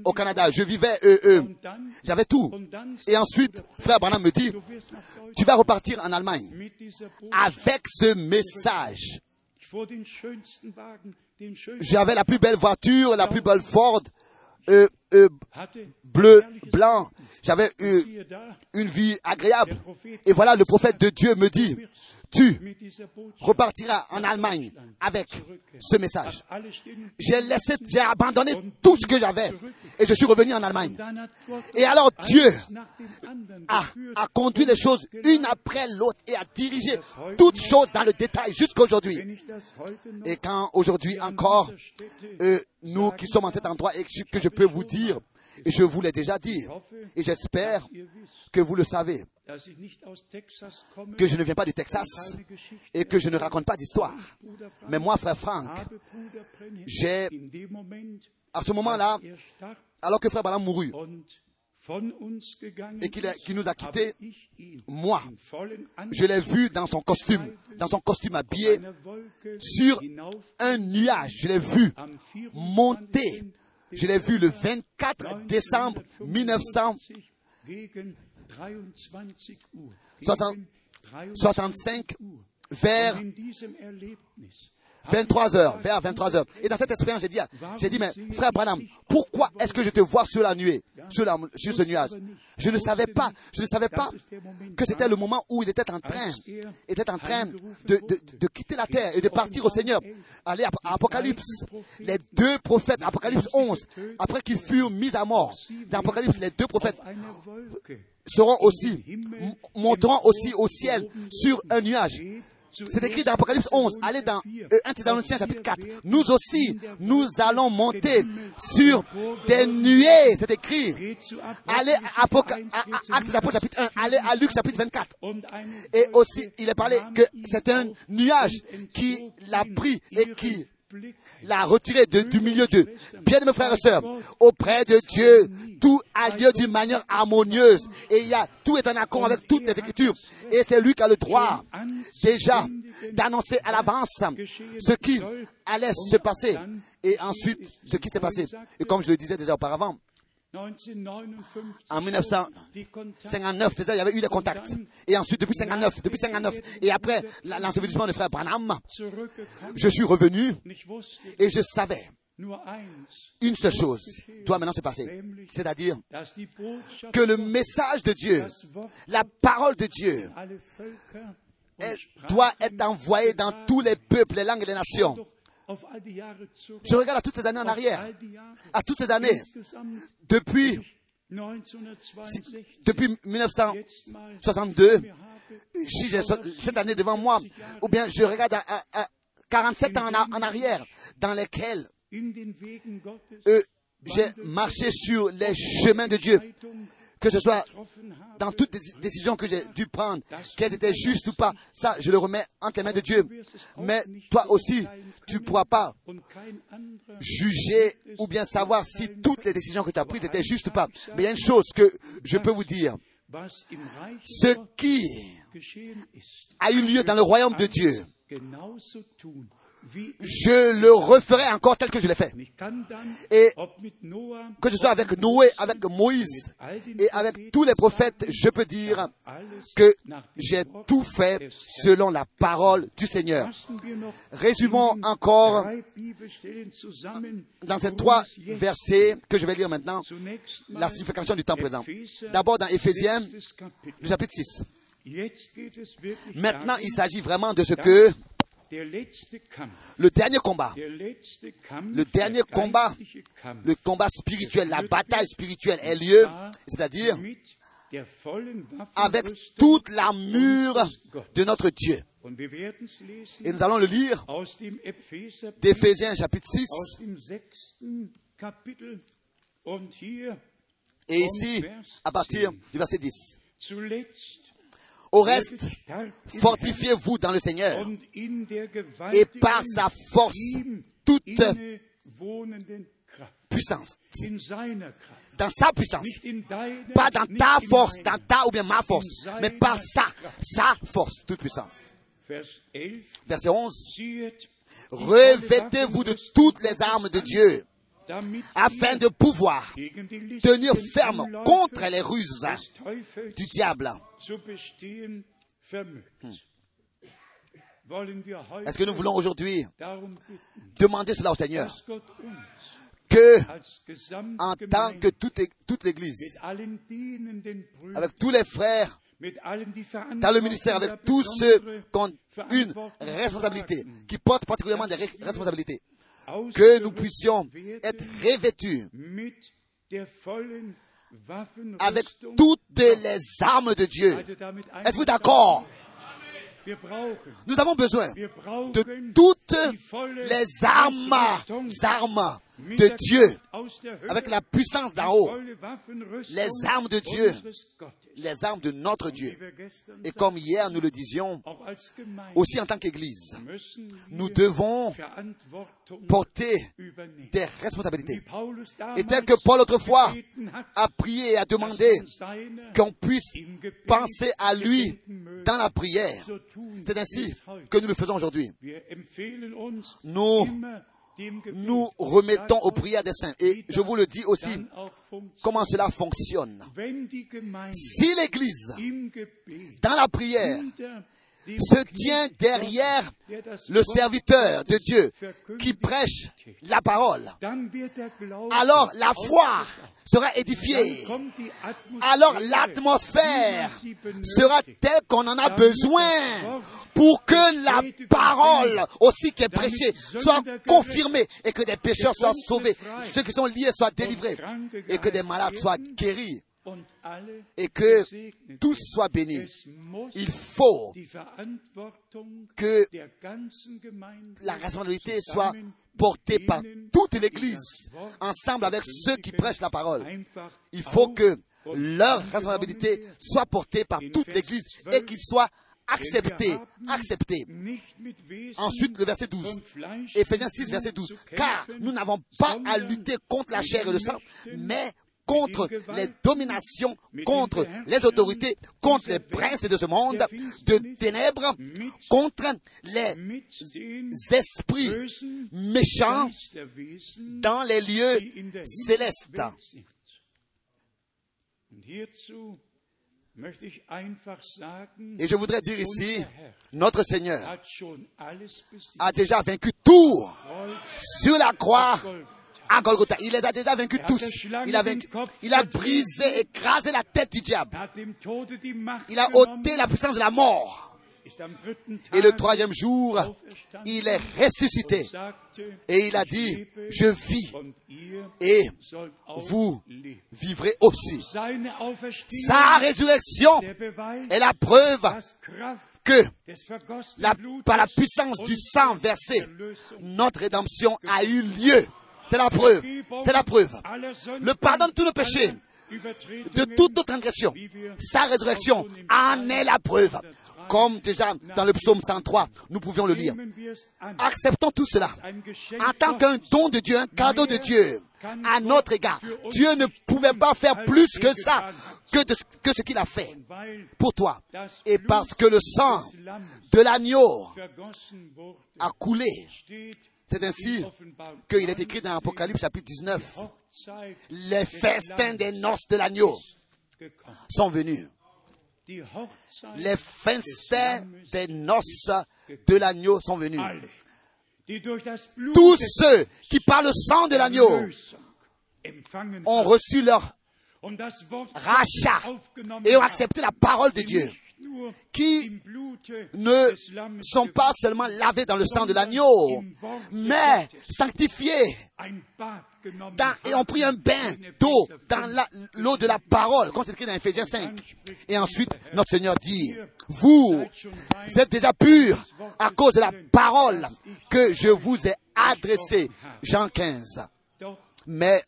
au Canada. Je vivais, euh, euh, j'avais tout. Et ensuite, frère Branham me dit, tu vas repartir en Allemagne avec ce message. J'avais la plus belle voiture, la plus belle Ford, euh, euh, bleu, blanc. J'avais euh, une vie agréable. Et voilà, le prophète de Dieu me dit, tu repartiras en Allemagne avec ce message. J'ai laissé, j'ai abandonné tout ce que j'avais et je suis revenu en Allemagne. Et alors Dieu a, conduit les choses une après l'autre et a dirigé toutes choses dans le détail heute noch Et quand aujourd'hui encore, euh, nous qui sommes en cet endroit et que je peux vous dire, et je vous l'ai déjà dit, et j'espère que vous le savez, que je ne viens pas du Texas et que je ne raconte pas d'histoire. Frank, Mais moi, frère Brenhem j'ai, à ce moment-là, er alors que frère Branham mourut et qu'il nous a quittés, moi, je l'ai vu dans son costume, dans son costume habillé sur un nuage. Je l'ai vu am 24. monter. Je l'ai vu le 24 décembre 1900. 1955 gegen 23 Uhr. Soixante- Gegen 23 65 Uhr. vers Und in diesem Erlebnis 23 heures, vers 23 heures. Et dans cette expérience, j'ai dit, j'ai dit, mais frère Branham, pourquoi est-ce que je te vois sur la nuée, sur, la- sur ce nuage? Je ne savais pas, je ne savais pas que c'était le moment où il était en train, était en train de, de- de quitter la terre et de partir au Seigneur, aller à, Apocalypse. Les deux prophètes, Apocalypse 11, après qu'ils furent mis à mort, dans Apocalypse, les deux prophètes seront aussi, monteront aussi au ciel sur un nuage. C'est écrit dans Apocalypse 11. Allez dans euh, 1 Thessaloniciens chapitre 4. Nous aussi, nous allons monter sur des nuées. C'est écrit. Allez à, Actes des chapitre 1. Allez à Luc chapitre 24. und eine Et aussi, il est parlé que c'est un nuage qui l'a pris et qui. L'a retiré de- du milieu d'eux. Bien mes frères et sœurs, auprès de Dieu, tout a lieu d'une manière harmonieuse. Et tout est en accord avec toutes les Écritures. Et c'est lui qui a le droit, déjà, d'annoncer à l'avance ce qui allait se passer. Et ensuite, ce qui s'est passé. Et comme je le disais déjà auparavant, 1959 en 1959, die Kontakte déjà, il y avait eu des contacts. Et ensuite, depuis 59, depuis 59, et après l'ensevelissement de frère Branham, je suis revenu et je savais une seule chose doit maintenant se passer. C'est-à-dire que le message de Dieu, la parole de Dieu, doit être envoyée dans tous les peuples, les langues et les nations. Je regarde à toutes ces années en arrière, à toutes ces années, depuis, 1962 depuis jetzt mal 1962, mir habe, si j'ai ce- cette année devant moi, ou bien je regarde à, à- à 47 ans en, arrière, dans lesquels euh, j'ai marché sur les chemins de Dieu, que ce soit dans toutes les décisions que j'ai dû prendre, qu'elles étaient justes ou pas, ça, je le remets entre les mains de Dieu. Mais toi aussi, tu ne pourras pas juger ou bien savoir si toutes les décisions que tu as prises étaient justes ou pas. Mais il y a une chose que je peux vous dire. Ce qui a eu lieu dans le royaume de Dieu je le referai encore tel que je l'ai fait. Et que ce soit avec Noé, avec Moïse et avec tous les prophètes, je peux dire que j'ai tout fait selon la parole du Seigneur. Résumons encore dans ces trois versets que je vais lire maintenant la signification du temps présent. D'abord dans Éphésiens, le chapitre 6. Jetzt geht es wirklich Maintenant, il s'agit vraiment de ce que le dernier combat, Le dernier der combat, le combat spirituel, la bataille spirituelle ait lieu, c'est-à-dire avec toute l'armure de notre Dieu. Et nous allons le lire d'Éphésiens chapitre 6. aus dem sechsten Kapitel. Und hier Et ici, à partir du verset 10. Au reste, fortifiez-vous dans le Seigneur et par sa force, toute puissance. Dans sa puissance. Pas dans ta force, dans ta ou bien ma force, mais par sa, sa force toute puissante. Vers 11. Verset 11. Ziehet Revêtez-vous de toutes les armes de Dieu afin de pouvoir tenir ferme contre les ruses du diable. heute Est-ce que nous voulons aujourd'hui demander cela au Seigneur? Que, en tant que toute, toute l'Église, avec tous les frères dans le ministère, avec tous ceux qui ont une responsabilité, qui portent particulièrement des re- responsabilités, que nous puissions être revêtus avec toutes les armes de Dieu. Êtes-vous d'accord? Nous avons besoin de toutes les armes, armes de Dieu, avec la puissance d'en haut, les armes de Dieu, les armes de notre Dieu. Et comme hier nous le disions, aussi en tant qu'Église, nous devons porter des responsabilités. Et tel que Paul autrefois a prié et a dass demandé man seine qu'on puisse penser à lui dans la prière. C'est ainsi que nous le faisons aujourd'hui. Nous. Nous remettons aux prières des saints. Et je vous le dis aussi, comment cela fonctionne. Si l'Église, dans la prière, se tient derrière le serviteur de Dieu qui prêche la parole, alors la foi sera édifiée. Alors l'atmosphère sera telle qu'on en a besoin pour que la parole aussi qui est prêchée soit confirmée et que des pécheurs soient sauvés, ceux qui sont liés soient délivrés et que des malades soient guéris et que tous soient bénis. Il faut que la responsabilité soit portée par toute l'Église, ensemble avec ceux qui prêchent la parole. Il faut que leur responsabilité soit portée par toute l'Église et qu'ils soient acceptés, acceptés. Ensuite, le verset 12. von Fleisch Éphésiens und 6, Blut verset 12. zu Car nous n'avons pas à lutter contre la chair et le sang, mais contre les dominations, contre les autorités, contre les princes de ce monde de ténèbres, contre les esprits méchants dans les lieux célestes. Et je voudrais dire ici, notre Seigneur a déjà vaincu tout sur la croix. À Golgotha. Il les a déjà vaincus tous. Il a, vaincu- il a brisé, écrasé la tête du diable. Er Il a ôté la puissance de la mort. Et le troisième jour, il est ressuscité. Et il a dit, je vis et vous vivrez aussi. Sa résurrection est la preuve que la- par la puissance du sang versé, notre rédemption a eu lieu. C'est la preuve. C'est la preuve. Le pardon de tous nos péchés, de toute notre transgression. Sa résurrection en est la preuve. Comme déjà dans le psaume 103, nous pouvions le lire. Acceptons tout cela en tant qu'un don de Dieu, un cadeau de Dieu à notre égard. Dieu ne pouvait pas faire plus que ça. que, ce qu'il a fait pour toi. Et parce que le sang de l'agneau a coulé, c'est ainsi qu'il est écrit dans Apocalypse chapitre 19, Hochzeit les festins des noces de l'agneau sont venus. Les festins des noces de l'agneau sont venus. Tous ceux qui par le sang de l'agneau ont reçu leur rachat et ont accepté la parole de die Dieu, qui ne sont pas seulement lavés dans le sang de l'agneau, mais sanctifiés et ont pris un bain d'eau dans l'eau de la parole, comme c'est écrit dans Ephésiens 5. Et ensuite, notre Seigneur dit, vous êtes déjà purs à cause de la parole que je vous ai adressée. Jean 15. Doch, Mais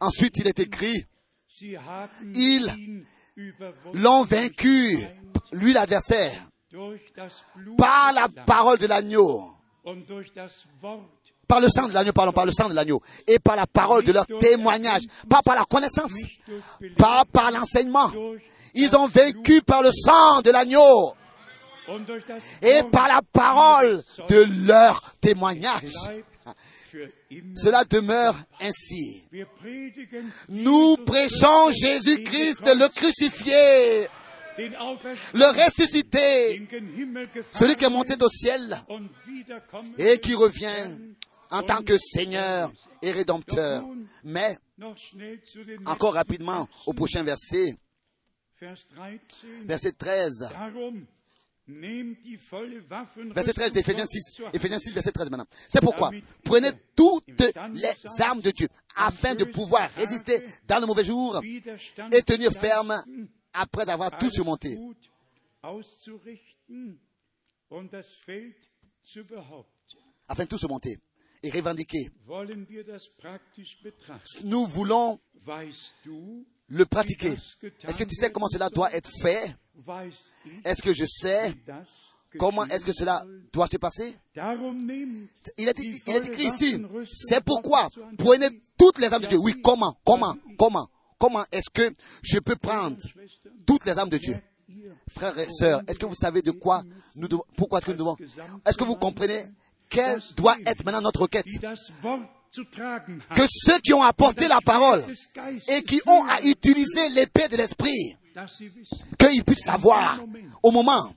ensuite, il est écrit, Ils l'ont vaincu, lui l'adversaire, par la parole de l'agneau. Par le sang de l'agneau, pardon, par le sang de l'agneau. Et par la parole de leur témoignage. Pas par la connaissance. Pas par l'enseignement. Ils ont vaincu par le sang de l'agneau. Et par la parole de leur témoignage. Cela demeure ainsi. Nous prêchons Jésus-Christ le crucifié, le ressuscité, celui qui est monté au ciel et qui revient en tant que Seigneur et Rédempteur. Mais encore rapidement au prochain verset, Vers 13. verset 13. Verset 13 d'Éphésiens 6. Éphésiens 6, verset 13 maintenant. C'est pourquoi prenez toutes les armes de Dieu afin de pouvoir résister dans le mauvais jour et tenir ferme après avoir tout surmonté. Afin de tout surmonter et revendiquer. Nous voulons le pratiquer. Est-ce que tu sais comment cela doit être fait? Est-ce que je sais comment est-ce que cela doit se passer? Il est, il est écrit ici, c'est pourquoi prenez toutes les armes de Dieu. Oui, comment Comment Comment Comment est-ce que je peux prendre toutes les armes de Dieu? Frères et sœurs, est-ce que vous savez de quoi nous devons, pourquoi est-ce que nous devons Est-ce que vous comprenez quelle doit être maintenant notre requête? Que ceux qui ont apporté la parole et qui ont à utiliser l'épée de l'esprit, qu'ils puissent savoir au moment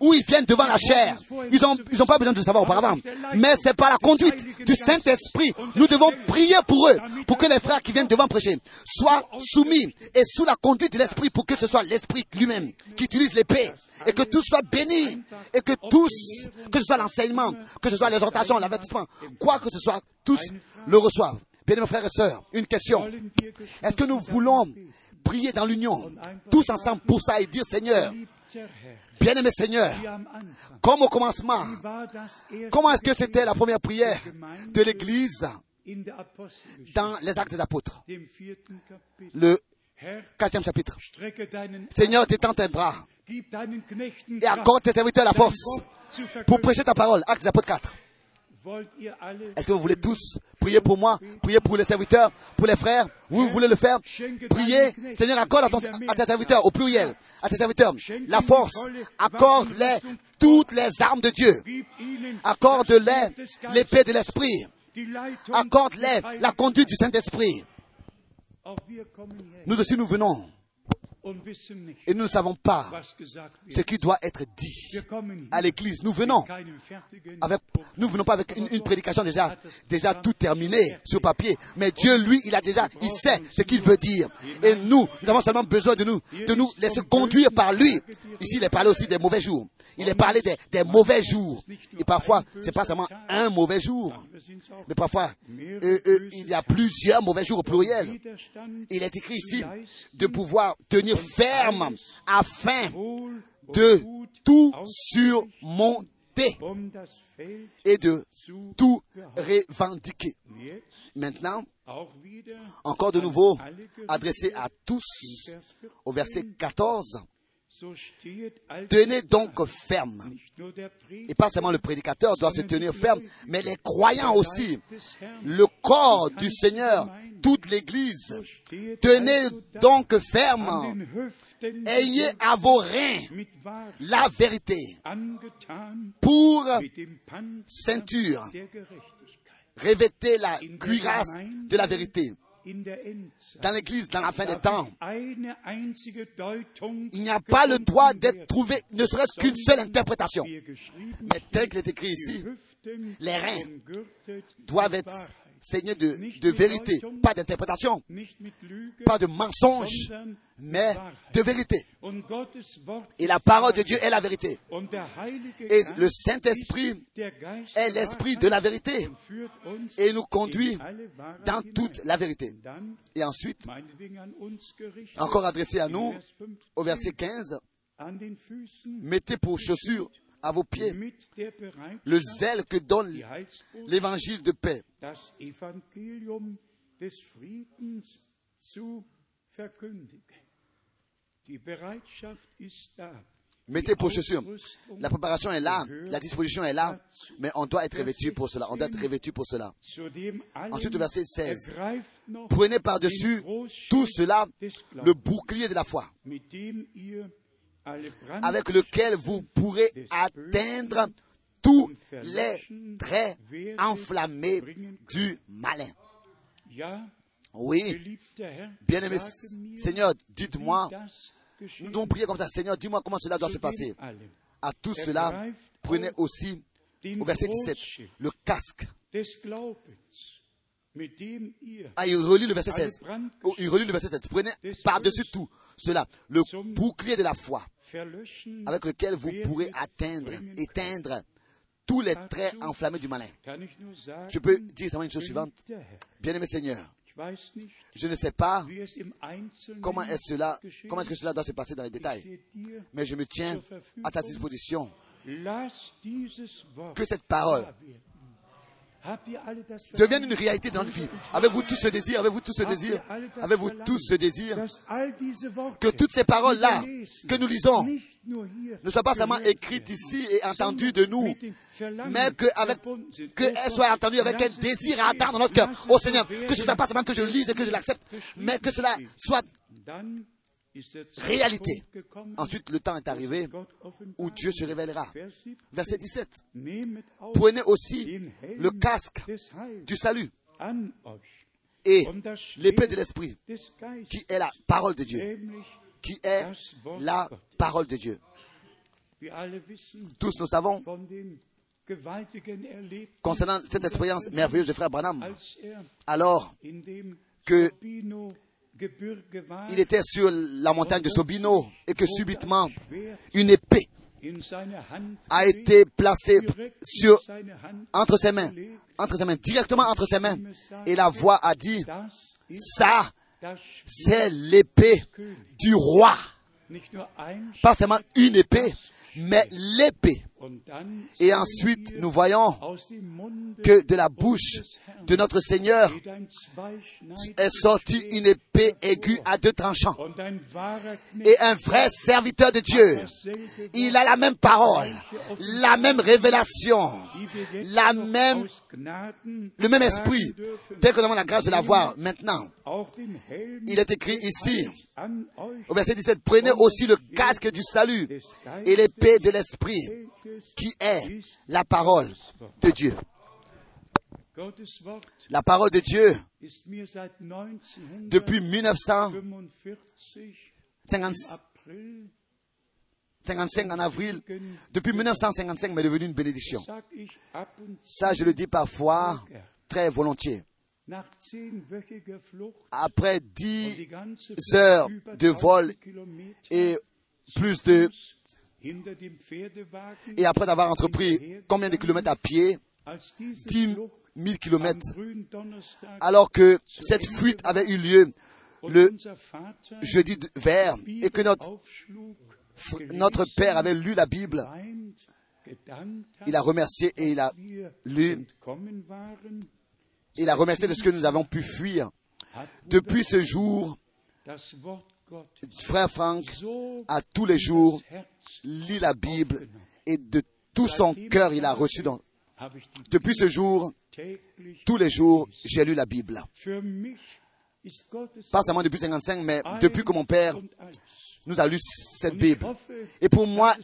où ils viennent devant la chair. Ils n'ont ils ont pas besoin de le savoir auparavant. Mais c'est par la conduite du Saint-Esprit. Nous devons prier pour eux, pour que les frères qui viennent devant prêcher soient soumis et sous la conduite de l'Esprit, pour que ce soit l'Esprit lui-même qui utilise l'épée. Et que tout soit béni. Et que tous, que ce soit l'enseignement, que ce soit l'exhortation, l'avertissement, quoi que ce soit, tous le reçoivent. Bien mes frères et sœurs, une question. Est-ce que nous voulons prier dans l'union, tous ensemble pour ça et dire Seigneur, bien-aimé Seigneur, comme au commencement, comment est-ce que c'était la première prière de l'Église dans les actes des apôtres? Le quatrième chapitre. Seigneur, t'étends tes bras et accorde tes serviteurs la force pour prêcher ta parole. Actes des apôtres 4. Est-ce que vous voulez tous prier pour moi, prier pour les serviteurs, pour les frères? Vous voulez le faire? Priez. Seigneur, accorde à, ton- à tes serviteurs, au pluriel, à tes serviteurs, la force. Accorde-les toutes les armes de Dieu. Accorde-les l'épée de l'Esprit. Accorde-les la conduite du Saint-Esprit. Nous aussi, nous venons et nous ne savons pas ce qui doit être dit à l'église. Nous venons avec, nous venons pas avec une, une prédication déjà, déjà tout terminée sur papier. Mais Dieu, lui, il a déjà, il sait ce qu'il veut dire. Et nous, nous avons seulement besoin de nous, de nous laisser conduire par lui. Ici, il est parlé aussi des mauvais jours. Il est parlé des, des mauvais jours. Et parfois, c'est pas seulement un mauvais jour. Mais parfois, euh, euh, il y a plusieurs mauvais jours au pluriel. Il est écrit ici de pouvoir tenir ferme afin de tout surmonter et de tout revendiquer. Maintenant, encore de nouveau, adressé à tous Vers 14. au verset 14. Tenez donc ferme. Et pas seulement le prédicateur doit se tenir ferme, mais les croyants aussi. Le corps du Seigneur, toute l'Église. Tenez donc ferme. Ayez à vos reins la vérité pour ceinture. Revêtez la cuirasse de la vérité. Dans l'Église, dans la fin des temps, il n'y a pas le droit d'être trouvé, ne serait-ce qu'une seule interprétation. er Mais tel qu'il est écrit ici, les reins doivent être Saignés de, de vérité, pas d'interprétation, pas de mensonge, mais de vérité. Et la parole de Dieu est la vérité. Et le Saint-Esprit est l'esprit de la vérité et nous conduit dans toute la vérité. Et ensuite, encore adressé à nous, Vers 15, au verset 15, an den Füßen mettez pour chaussures à vos pieds le zèle que donne l'évangile de paix. Mettez pour chaussures. La préparation est là, la disposition est là, mais on doit être revêtu pour cela. On doit être revêtu pour cela. Ensuite, verset 16. ergreift noch Prenez par-dessus tout cela le bouclier de la foi, avec lequel vous pourrez atteindre tous les traits enflammés du malin. Oui, bien-aimé Seigneur, dites-moi, nous devons prier comme ça. Seigneur, dis-moi comment cela doit se passer. À tout cela, prenez aussi, au verset 17, le casque. Ah, il relit le verset alle 16. Oh, il relit le verset 16. Prenez par-dessus tout cela le bouclier de la foi, avec lequel vous pourrez atteindre, éteindre tous les traits enflammés du malin. Je peux dire seulement une chose suivante. Bien-aimé Seigneur, je ne sais pas comment est cela, comment est-ce que cela doit se passer dans les détails, mais je me tiens à ta disposition. Que cette parole devienne une réalité dans notre vie. Avez-vous tous ce désir? Avez-vous tous ce désir? Avez-vous tous ce désir? Que toutes ces paroles-là que nous lisons ne soient pas seulement écrites ici et entendues de nous, mais que avec verbunden sind. que soient entendues avec un désir geschehen. ardent dans notre cœur. Oh Seigneur, que ce ne soit pas seulement que je lise et que je l'accepte, mais que cela soit réalité. Ensuite, le temps est arrivé où Dieu se révélera. Vers 17. Verset 17. Nehmet auf Prenez aussi le casque du salut et l'épée de l'esprit, qui est la parole de Dieu, qui est la parole de Dieu. Tous nous savons concernant cette expérience merveilleuse de frère Branham, alors que il était sur la montagne de Sobino et que subitement une épée a été placée sur, entre ses mains, entre ses mains, directement entre ses mains. Et la voix a dit, ça, c'est l'épée du roi. Pas seulement une épée, mais l'épée. Et ensuite, nous voyons que de la bouche de notre Seigneur est sortie une épée aiguë à deux tranchants. Et un vrai serviteur de Dieu, il a la même parole, la même révélation, la même, le même esprit, tel que nous avons la grâce de l'avoir maintenant. Il est écrit ici, au verset 17, prenez aussi le casque du salut et l'épée de l'esprit, qui est la parole de Dieu. La parole de Dieu, depuis 1945 1955 April en avril, depuis 1955 m'est devenu une bénédiction. Ça, je le dis parfois très volontiers. Après dix heures de vol 1000 Kilometer et plus de, et après avoir entrepris combien de kilomètres à pied, als diese 10 Flucht 000 am kilomètres, alors que cette fuite avait eu lieu le jeudi vert et que notre, notre père avait lu la Bible, il a remercié et il a lu, il a remercié de ce que nous avons pu fuir. Depuis ce jour, frère Franck a tous les jours lit la Bible et de tout son cœur il a reçu. Depuis ce jour, tous les jours, j'ai lu la Bible. Pas seulement depuis 55, mais depuis que mon père nous a lu cette Bible. Et pour moi,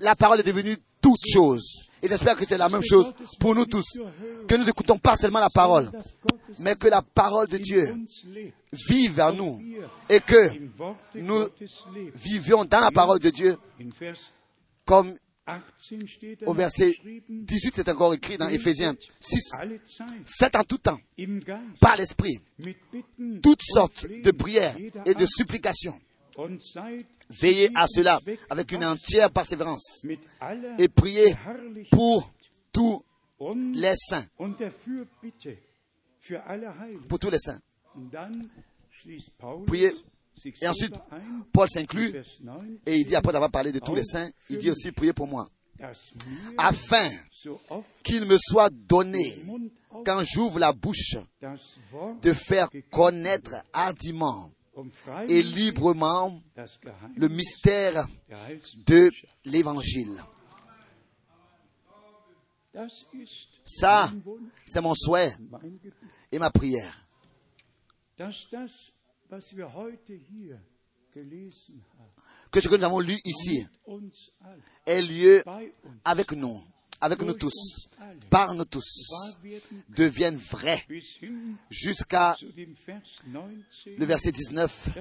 la parole est devenue toute chose. Et j'espère que c'est la même chose pour nous tous. Que nous écoutons pas seulement la parole, mais que la parole de Dieu vive en nous et que nous vivions dans la parole de Dieu comme au verset 18, c'est encore écrit dans Éphésiens 6. Faites en tout temps, par l'Esprit, toutes sortes de prières et de supplications. Veillez à cela avec une entière persévérance et priez pour tous les saints. Pour tous les saints. Priez. Et ensuite, Paul s'inclut et il dit, après avoir parlé de tous les saints, il dit aussi, priez pour moi. Afin qu'il me soit donné, quand j'ouvre la bouche, de faire connaître hardiment et librement le mystère de l'évangile. Ça, c'est mon souhait et ma prière. Que ce que nous avons lu ici ait lieu avec nous, avec nous tous, par nous tous, devienne vrai jusqu'à le verset 19.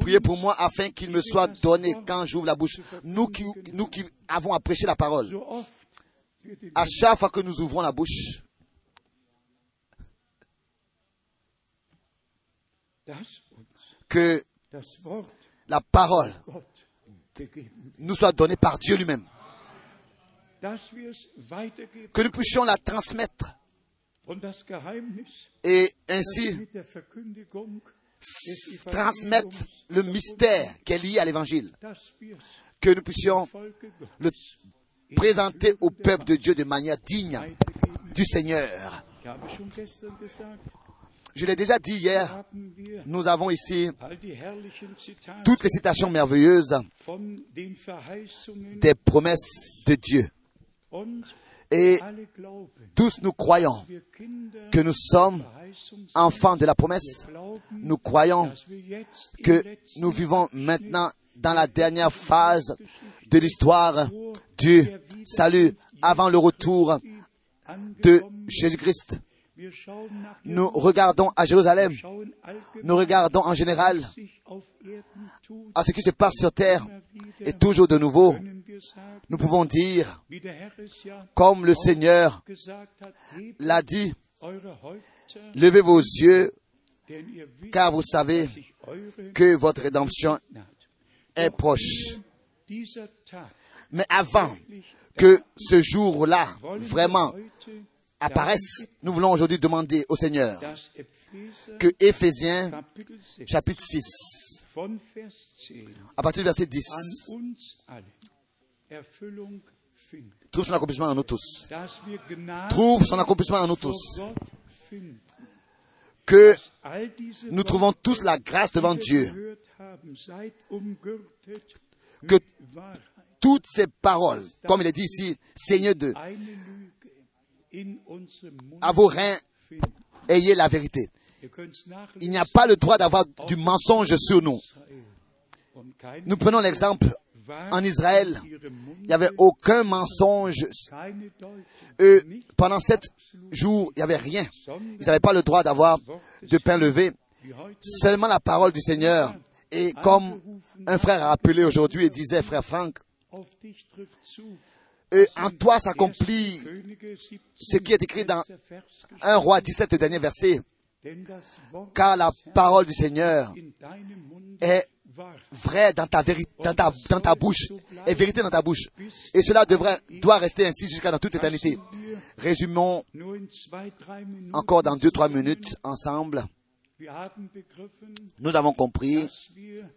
Priez pour moi afin qu'il me soit donné quand j'ouvre la bouche. Nous qui, nous qui avons à prêcher la parole, à chaque fois que nous ouvrons la bouche, que la parole nous soit donnée par Dieu lui-même. Que nous puissions la transmettre et ainsi transmettre le mystère qui est lié à l'évangile. Que nous puissions le présenter au peuple de Dieu de manière digne du Seigneur. Je l'ai déjà dit hier, nous avons ici toutes les citations merveilleuses des promesses de Dieu. Et tous nous croyons que nous sommes enfants de la promesse. Nous croyons que nous vivons maintenant dans la dernière phase de l'histoire du salut avant le retour de Jésus-Christ. Nous regardons à Jérusalem, nous regardons en général à ce qui se passe sur terre et toujours de nouveau, nous pouvons dire, comme le Seigneur l'a dit, levez vos yeux, car vous savez que votre rédemption est proche. Mais avant que ce jour-là vraiment apparaisse, nous voulons aujourd'hui demander au Seigneur que Éphésiens chapitre 6, à partir du verset 10, trouve son accomplissement en nous tous. Trouve son accomplissement en nous tous. Que nous trouvons tous la grâce devant Dieu. Que toutes ces paroles, comme il est dit ici, Seigneur de, à vos reins, ayez la vérité. Il n'y a pas le droit d'avoir du mensonge sur nous. Nous prenons l'exemple en Israël, il n'y avait aucun mensonge. Eux, pendant sept jours, il n'y avait rien. Ils n'avaient pas le droit d'avoir de pain levé. Seulement la parole du Seigneur. Et comme un frère a appelé aujourd'hui et disait, frère Franck, et en toi s'accomplit ce qui est écrit dans 1 roi 17, dernier verset. Car la parole du Seigneur est vraie dans ta, dans ta, dans ta bouche, est vérité dans ta bouche. Et cela devrait, doit rester ainsi jusqu'à dans toute éternité. Résumons encore dans deux, trois minutes ensemble. Nous avons compris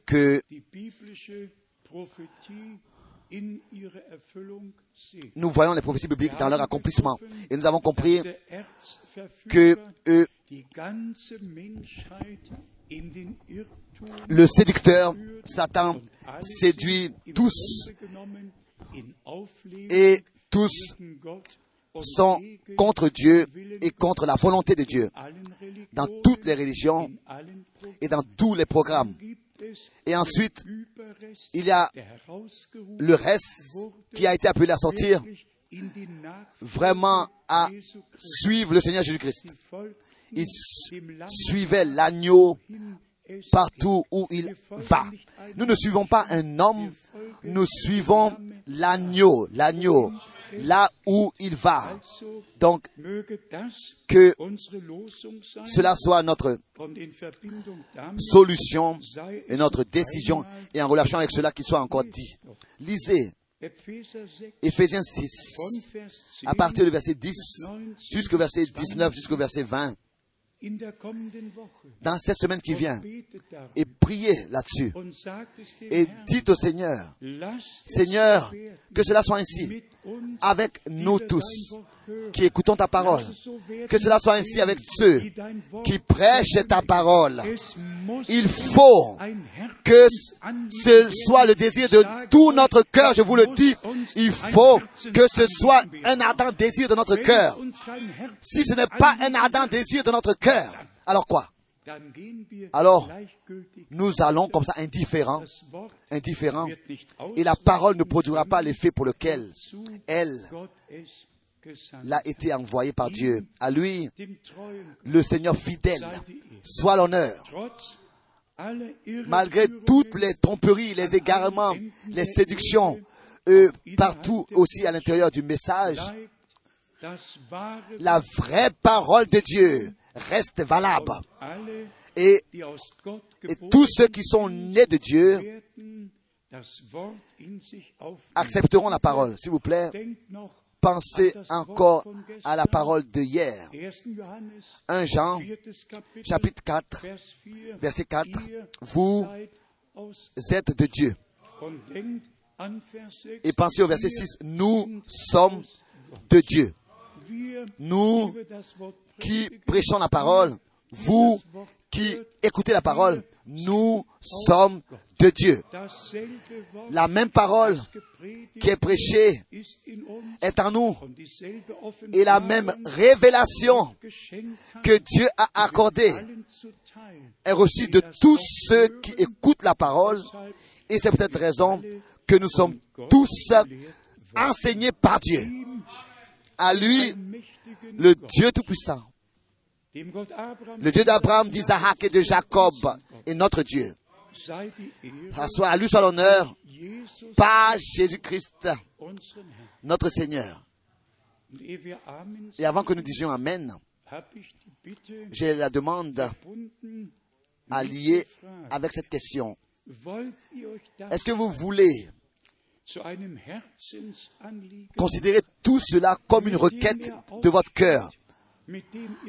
que nous voyons les prophéties bibliques dans leur accomplissement. Et nous avons compris que Irrtum le séducteur, Satan, séduit tous et tous sont contre Dieu et contre la volonté de Dieu dans toutes les religions et dans tous les programmes. Et ensuite, il y a le reste qui a été appelé à sortir vraiment à suivre le Seigneur Jésus-Christ. Il suivait l'agneau partout où il va. Nous ne suivons pas un homme, nous suivons l'agneau, l'agneau, là où il va. Donc, que cela soit notre solution et notre décision et en relation avec cela qui soit encore dit. Lisez Epheser 6 Éphésiens von 6 Vers 10 à partir du verset 10 jusqu'au verset 19 jusqu'au verset 20 dans cette semaine qui vient et priez là-dessus et dites au Seigneur, Seigneur, que cela soit ainsi avec nous tous qui écoutons ta parole. Que cela soit ainsi avec ceux qui prêchent ta parole. Il faut que ce soit le désir de tout notre cœur, je vous le dis. Il faut que ce soit un ardent désir de notre cœur. Si ce n'est pas un ardent désir de notre cœur, alors quoi? Alors. Nous allons comme ça indifférents, indifférents, et la parole ne produira pas l'effet pour lequel elle l'a été envoyée par Dieu. À lui, le Seigneur fidèle, soit l'honneur. Malgré toutes les tromperies, les égarements, les séductions, partout aussi à l'intérieur du message, la vraie parole de Dieu reste valable. Et, tous ceux qui sont nés de Dieu accepteront la parole. S'il vous plaît, pensez encore à la parole de hier. 1. Johannes 1 Jean, 4. Kapitel, chapitre 4, Vers 4. verset 4. Ihr Vous êtes de Dieu. und denkt an Vers 6. Et pensez au verset 6. Nous sommes de Dieu. Nous qui prêchons la parole, vous qui écoutez la parole, nous sommes de Dieu. La même parole qui est prêchée est en nous et la même révélation que Dieu a accordée est reçue de tous ceux qui écoutent la parole et c'est peut-être raison que nous sommes tous enseignés par Dieu. À lui, le Dieu Tout-Puissant, le Dieu d'Abraham, d'Isaac et de Jacob est notre Dieu. À lui soit l'honneur par Jésus-Christ, notre Seigneur. Et avant que nous disions Amen, j'ai la demande à lier avec cette question. Est-ce que vous voulez considérer tout cela comme une requête de votre cœur,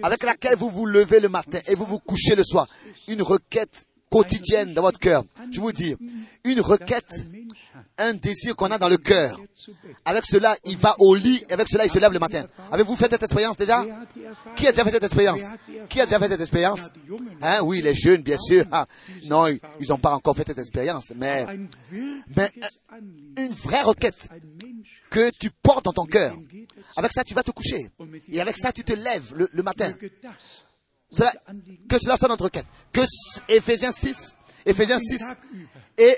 avec laquelle vous vous levez le matin et vous vous couchez le soir, une requête quotidienne dans votre cœur. Je vous dis, une requête, un désir qu'on a dans le cœur. Avec cela, il va au lit, avec cela, il se lève le matin. Avez-vous fait cette expérience déjà? Qui a déjà fait cette expérience? Qui a déjà fait cette expérience? Hein, oui, les jeunes, bien sûr. Ah, non, ils n'ont pas encore fait cette expérience, mais, mais Anliegen, une vraie requête que tu portes dans ton cœur. Avec ça, tu vas te coucher. Et avec ça, tu te lèves le, matin. Cela- que cela soit notre requête. Que s- Éphésiens 6, Éphésiens den 6, Tag über et.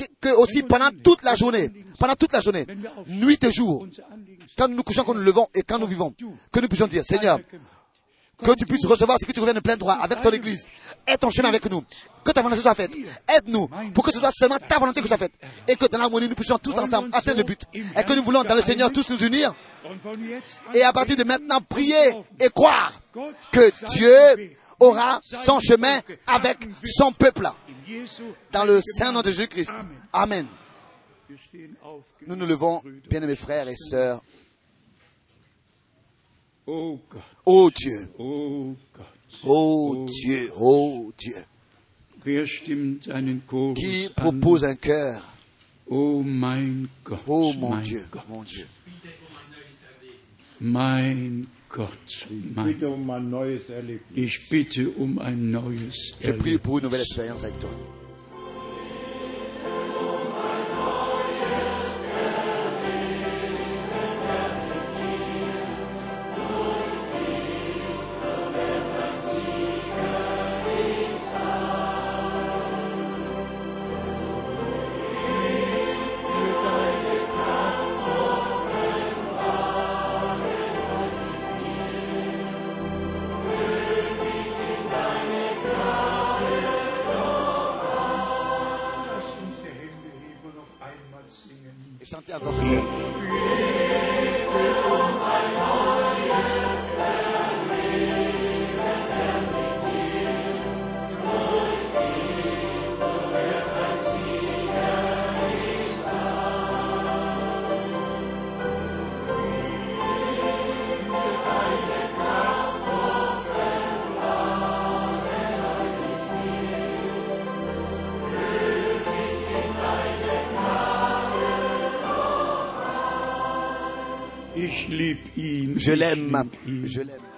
Que, que aussi pendant toute la journée, pendant toute la journée, nuit et jour, quand nous nous couchons, quand nous levons et quand nous vivons, que nous puissions dire, Seigneur, que tu puisses recevoir ce que tu reviens de plein droit avec ton église. Aide ton chemin avec nous. Que ta volonté soit faite. Aide-nous pour que ce soit seulement ta volonté qui soit faite. Et que dans l'harmonie, nous puissions tous ensemble atteindre le but. Et que nous voulons dans le Seigneur tous nous unir. Et à partir de maintenant, prier et croire que Dieu aura son chemin avec son peuple. Dans le saint nom de Jésus-Christ. Amen. Nous nous levons, bien-aimés frères et sœurs. Oh Dieu, oh Dieu, oh Dieu. Qui propose un cœur Oh mon Dieu, mon Dieu. mein Gott, Ich mein, bitte um ein neues Erlebnis. ich bitte um ein neues Je Je l'aime. Je l'aime.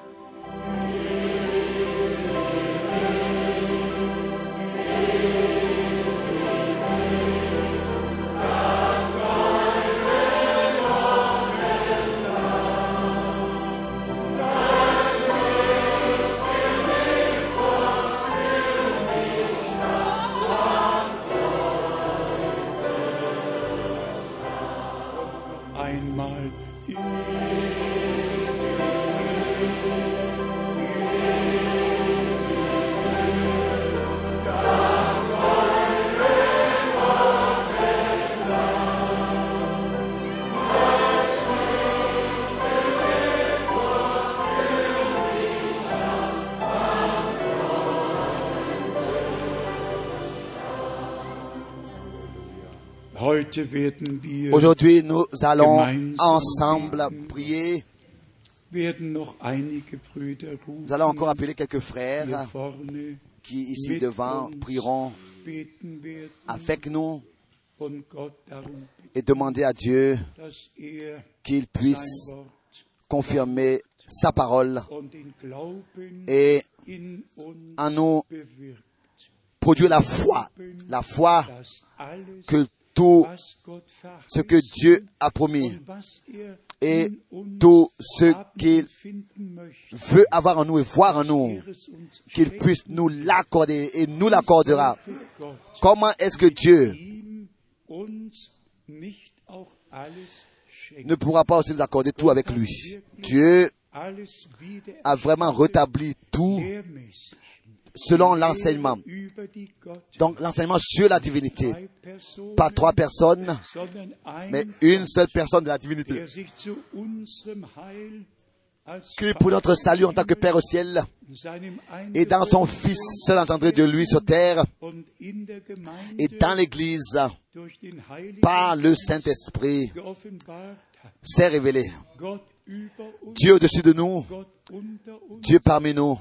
Aujourd'hui, nous allons ensemble prier. Nous allons encore appeler quelques frères qui, ici devant, prieront avec nous et demander à Dieu er qu'il puisse confirmer sa parole et en nous produire la foi. La foi que tout ce que Dieu a promis et tout ce qu'il veut avoir en nous et voir en nous, qu'il puisse nous l'accorder et nous l'accordera. Comment est-ce que Dieu ne pourra pas aussi nous accorder tout avec lui? Dieu a vraiment rétabli tout. Selon l'enseignement. Donc l'enseignement sur la divinité. Pas trois personnes, mais une seule personne de la divinité. Qui pour notre salut en tant que Père au ciel et dans son Fils seul engendré de lui sur terre et dans l'Église par le Saint-Esprit s'est révélé. Dieu au-dessus de nous, Dieu parmi nous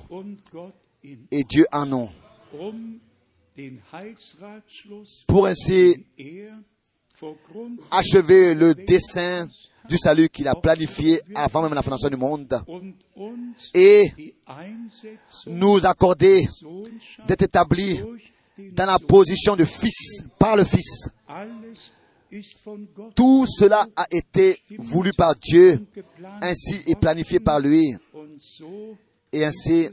et Dieu en nous. Pour ainsi er achever le dessein du salut qu'il a planifié avant même la fondation du monde. Et nous accorder d'être établis dans la position de fils par le Fils. Tout cela a été voulu par Dieu, ainsi et planifié par lui, et ainsi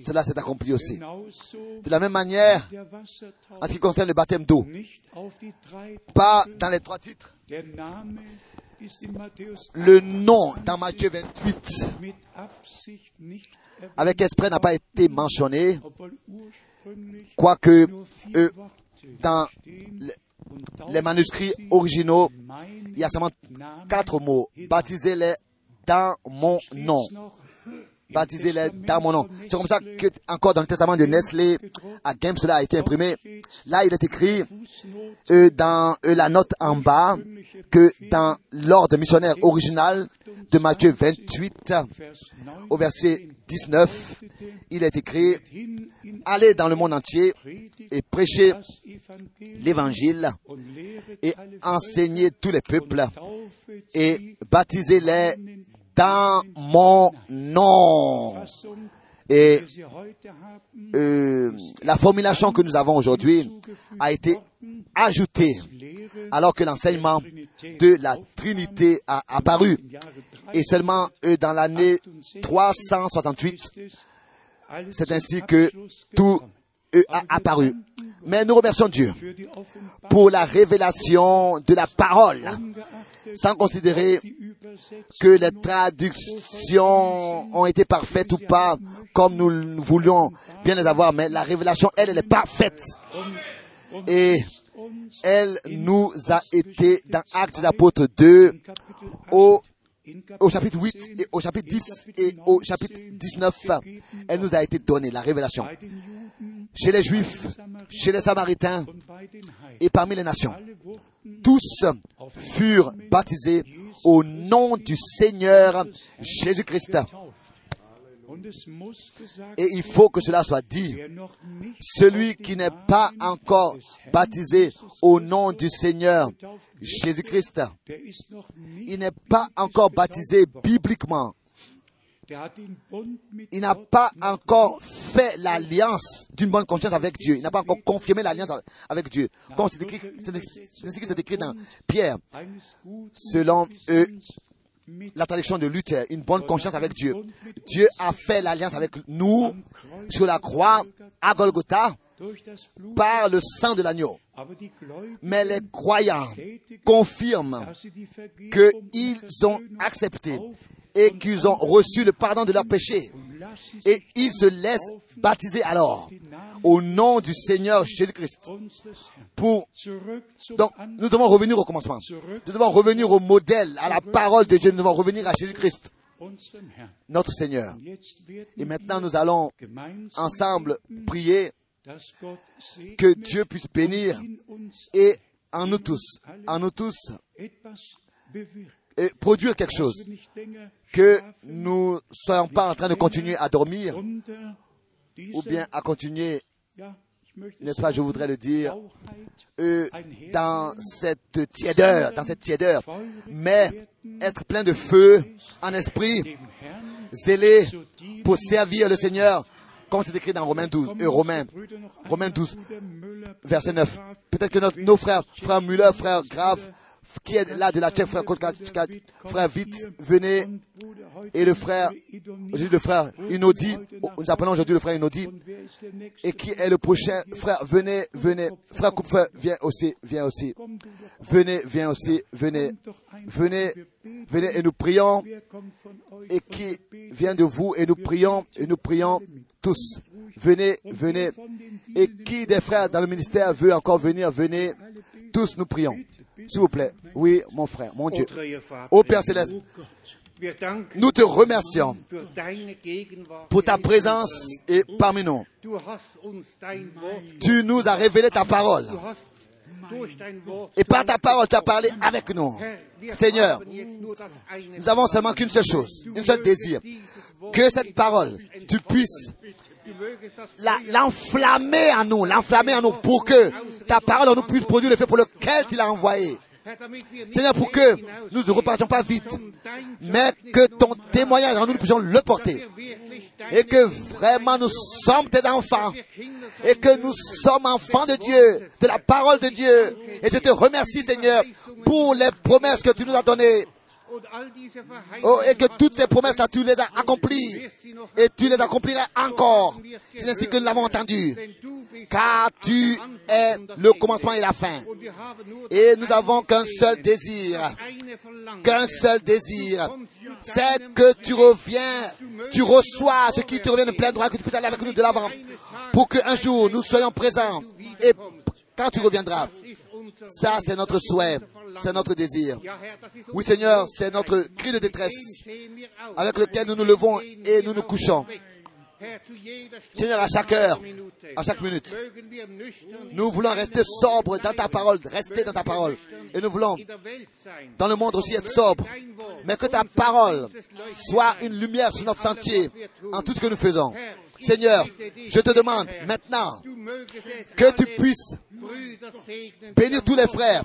cela s'est accompli aussi. De la même manière, en ce qui concerne le baptême d'eau, pas dans les trois titres. Le nom dans Matthieu 28, mit Absicht nicht erwähnt, avec exprès, n'a pas été mentionné, quoique euh, dans les manuscrits originaux, il y a seulement quatre mots. Baptisez-les dans mon nom. Baptisez-les dans mon nom. C'est comme ça que, encore dans le testament de Nestlé, à Game, cela a été imprimé. Là, il est écrit euh, dans euh, la note en bas que dans l'ordre missionnaire original de Matthieu 28, Vers au verset 19, il est écrit Allez dans le monde entier et prêchez l'évangile et enseignez tous les peuples et baptisez-les dans mon nom. Et euh, la formulation que nous avons aujourd'hui a été ajoutée alors que l'enseignement de la Trinité a apparu. Et seulement euh, dans l'année 368, c'est ainsi que tout apparu. Mais nous remercions Dieu pour la révélation de la parole, sans considérer que les traductions ont été parfaites ou pas, comme nous voulions bien les avoir, mais la révélation, elle, elle est parfaite. Et elle nous a été dans Actes des Apôtres 2 au, au chapitre 8 et au chapitre 10 et au chapitre 19. Elle nous a été donnée, la révélation. Chez les Juifs, chez les Samaritains et parmi les nations. Tous furent baptisés au nom du Seigneur Jésus-Christ. Et il faut que cela soit dit. Celui qui n'est pas encore baptisé au nom du Seigneur Jésus-Christ, il n'est pas encore baptisé bibliquement. Il n'a pas encore fait l'alliance d'une bonne conscience avec Dieu. Il n'a pas encore confirmé l'alliance avec Dieu. Comme c'est écrit, c'est écrit dans Pierre, selon eux, la traduction de Luther, une bonne conscience avec Dieu. Dieu a fait l'alliance avec nous sur la croix à Golgotha par le sang de l'agneau. Mais les croyants confirment qu'ils ont accepté et qu'ils ont reçu le pardon de leurs péchés. Et ils se laissent baptiser alors au nom du Seigneur Jésus-Christ. Pour donc nous devons revenir au commencement. Nous devons revenir au modèle, à la parole de Dieu. Nous devons revenir à Jésus-Christ, notre Seigneur. Et maintenant nous allons ensemble prier que Dieu puisse bénir et en nous tous, en nous tous, et produire quelque chose. Que nous ne soyons pas en train de continuer à dormir ou bien à continuer, n'est-ce pas, je voudrais le dire, euh, dans cette tiédeur, dans cette tiédeur, mais être plein de feu en esprit, zélé pour servir le Seigneur, comme c'est écrit dans Romains 12, euh, Romains, Romains 12, verset 9. Peut-être que nos frères, frère Muller, frère Grave, qui est là de la Tchèque, frère frère vite, venez. Et le frère, le frère Inodi, nous appelons aujourd'hui le frère Inodi. Et qui est le prochain frère, venez, venez. Frère Kupfer, viens aussi, viens aussi. Venez, viens aussi, venez. Venez, venez et nous prions. Et qui vient de vous et nous prions, et nous prions tous. Venez, venez. Et qui des frères dans le ministère veut encore venir, venez. Tous nous prions. S'il vous plaît. Oui, mon frère, mon Dieu. Ô Père Céleste, nous te remercions pour ta présence et parmi nous. Tu nous as révélé ta parole. Et par ta parole, tu as parlé avec nous. Seigneur, nous avons seulement qu'une seule chose, une seule désir. Que cette parole, tu puisses l'enflammer en nous, l'enflammer en nous pour que ta parole en nous puisse produire le fait pour lequel tu l'as envoyé. Seigneur, pour que nous ne repartions pas vite, mais que ton témoignage en nous, nous puissions le porter. Et que vraiment nous sommes tes enfants. Et que nous sommes enfants de Dieu, de la parole de Dieu. Et je te remercie, Seigneur, pour les promesses que tu nous as données. Oh, et que toutes ces promesses-là, tu les as accomplies. Et tu les accompliras encore. C'est ainsi que nous l'avons entendu. Car tu es le commencement et la fin. Et nous avons qu'un seul désir. Qu'un seul désir. C'est que tu reviens, tu reçois ce qui te revient de plein droit, que tu puisses aller avec nous de l'avant. Pour qu'un jour nous soyons présents. Et quand tu reviendras, ça c'est notre souhait. C'est notre désir. Oui, Seigneur, c'est notre cri de détresse avec lequel nous nous levons et nous nous couchons. Seigneur, à chaque heure, à chaque minute, nous voulons rester sobres dans ta parole, rester dans ta parole. Et nous voulons, dans le monde aussi, être sobres. Mais que ta parole soit une lumière sur notre sentier en tout ce que nous faisons. Seigneur, je te demande maintenant que tu puisses bénir tous les frères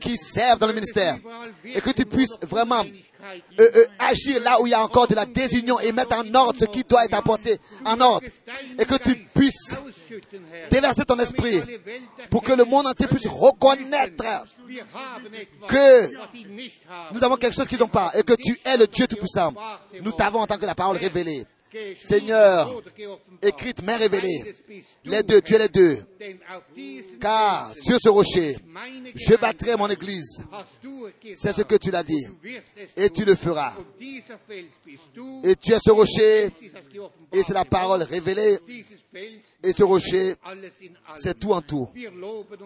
qui servent dans le ministère et que tu puisses vraiment euh, euh, agir là où il y a encore de la désunion et mettre en ordre ce qui doit être apporté en ordre et que tu puisses déverser ton esprit pour que le monde entier puisse reconnaître que nous avons quelque chose qu'ils n'ont pas et que tu es le Dieu Tout-Puissant. Nous t'avons en tant que la parole révélée. Seigneur, écrite, mais révélée. Les deux, tu es les deux. Car sur ce rocher, je battrai mon église. C'est ce que tu l'as dit. Et tu le feras. Et tu es ce rocher. Et c'est la parole révélée. Et ce rocher, c'est tout en tout.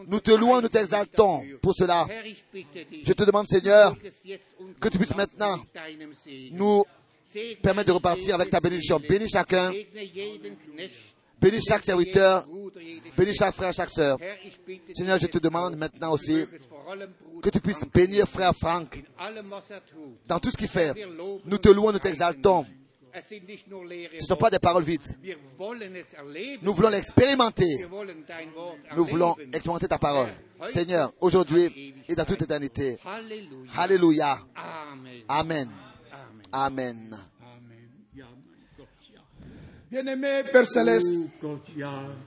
Nous te louons, nous t'exaltons pour cela. Je te demande, Seigneur, que tu puisses maintenant nous permettre de repartir avec ta bénédiction. Bénis chacun. Bénis chaque serviteur. Bénis chaque frère, chaque sœur. Seigneur, je te demande maintenant aussi que tu puisses bénir frère Franck dans tout ce qu'il fait. Nous te louons, nous t'exaltons. Ce ne sont pas des paroles vides. Nous voulons l'expérimenter. Nous voulons expérimenter ta parole. Seigneur, aujourd'hui et dans toute éternité. Alléluia. Amen. Amen. Bien-aimé Père Céleste,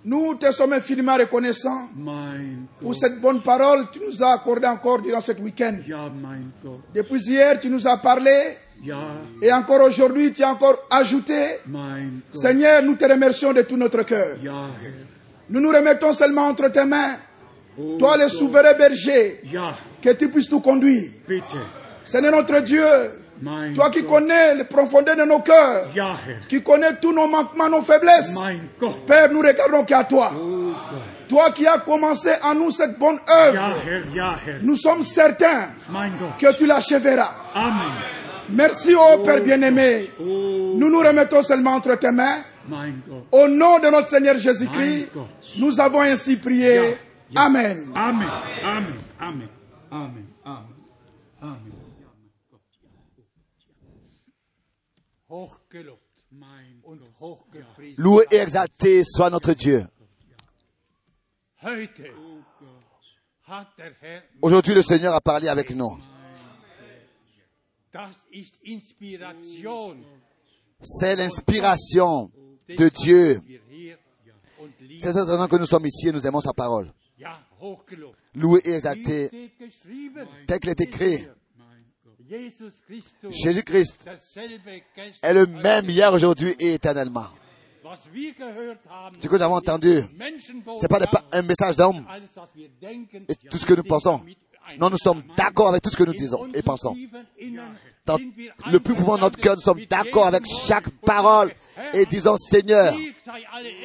nous te sommes infiniment reconnaissants pour cette bonne parole que tu nous as accordée encore durant ce week-end. Depuis hier, tu nous as parlé et encore aujourd'hui, tu as encore ajouté. Seigneur, nous te remercions de tout notre cœur. Nous nous remettons seulement entre tes mains. Toi, le souverain berger, que tu puisses nous conduire. Seigneur notre Dieu, toi qui connais les profondeurs de nos cœurs, qui connais tous nos manquements, nos faiblesses, Père, nous regardons qu'à toi. Toi qui as commencé en nous cette bonne œuvre, nous sommes certains que tu l'achèveras. Merci, ô Père bien-aimé. Nous nous remettons seulement entre tes mains. Au nom de notre Seigneur Jésus-Christ, nous avons ainsi prié. Amen. Amen. Amen. Amen. Amen. Amen. Loué et exalté soit notre Dieu. Aujourd'hui, le Seigneur a parlé avec nous. C'est l'inspiration de Dieu. C'est étonnant que nous sommes ici et nous aimons sa parole. Loué et exalté, tel qu'il est écrit. Jésus-Christ est le même hier, aujourd'hui et éternellement. Ce que nous avons entendu, ce n'est pas un message d'homme et tout ce que nous pensons. Non, nous sommes d'accord avec tout ce que nous disons et pensons. Dans le plus profond de notre cœur, nous sommes d'accord avec chaque parole et disons, Seigneur,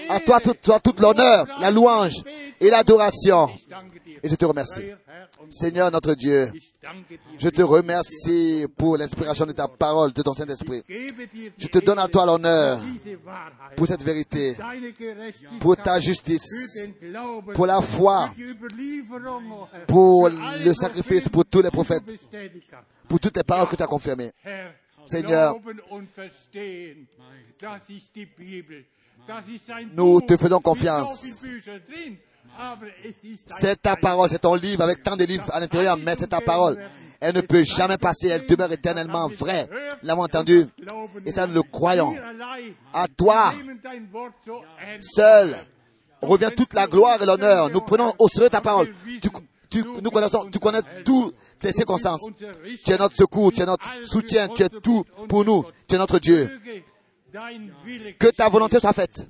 à toi, toi toute l'honneur, la louange et l'adoration. Et je te remercie. Seigneur notre Dieu, je te remercie pour l'inspiration de ta parole, de ton Saint-Esprit. Je te donne à toi l'honneur pour cette vérité, pour ta justice, pour la foi, pour le sacrifice, pour tous les prophètes, pour toutes les paroles que tu as confirmées. Seigneur, nous te faisons confiance. C'est ta parole, c'est ton livre avec tant de livres à l'intérieur, mais c'est ta parole. Elle ne peut jamais passer, elle demeure éternellement vraie. L'avons entendu et ça nous le croyons. À toi, seul, revient toute la gloire et l'honneur. Nous prenons au sérieux ta parole. Tu, nous connaissons, tu connais toutes les circonstances. Tu es notre secours, tu es notre soutien, tu es tout pour nous. Tu es notre Dieu. Que ta volonté soit faite.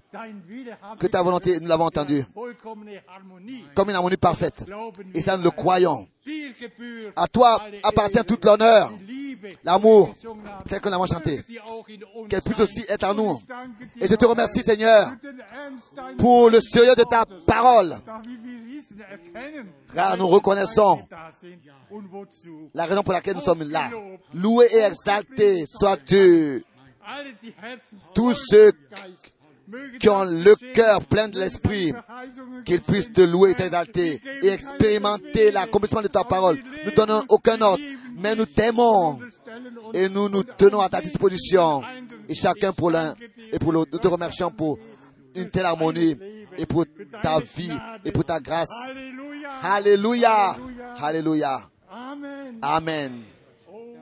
Que ta volonté, nous l'avons entendu, comme une harmonie parfaite. Et ça, nous le croyons. À toi appartient toute l'honneur, l'amour, tel que nous l'avons chanté. Qu'elle puisse aussi être en nous. Et je te remercie, Seigneur, pour le sérieux de ta parole. Car nous reconnaissons la raison pour laquelle nous sommes là. Loué et exalté sois-tu tous ceux qui ont le cœur plein de l'esprit, qu'ils puissent te louer et t'exalter et expérimenter l'accomplissement de ta parole. Nous donnons aucun ordre, mais nous t'aimons et nous nous tenons à ta disposition. Et chacun pour l'un et pour l'autre. Nous te remercions pour une telle harmonie et pour ta vie et pour ta grâce. Alléluia. Alléluia. Amen. Amen. Oh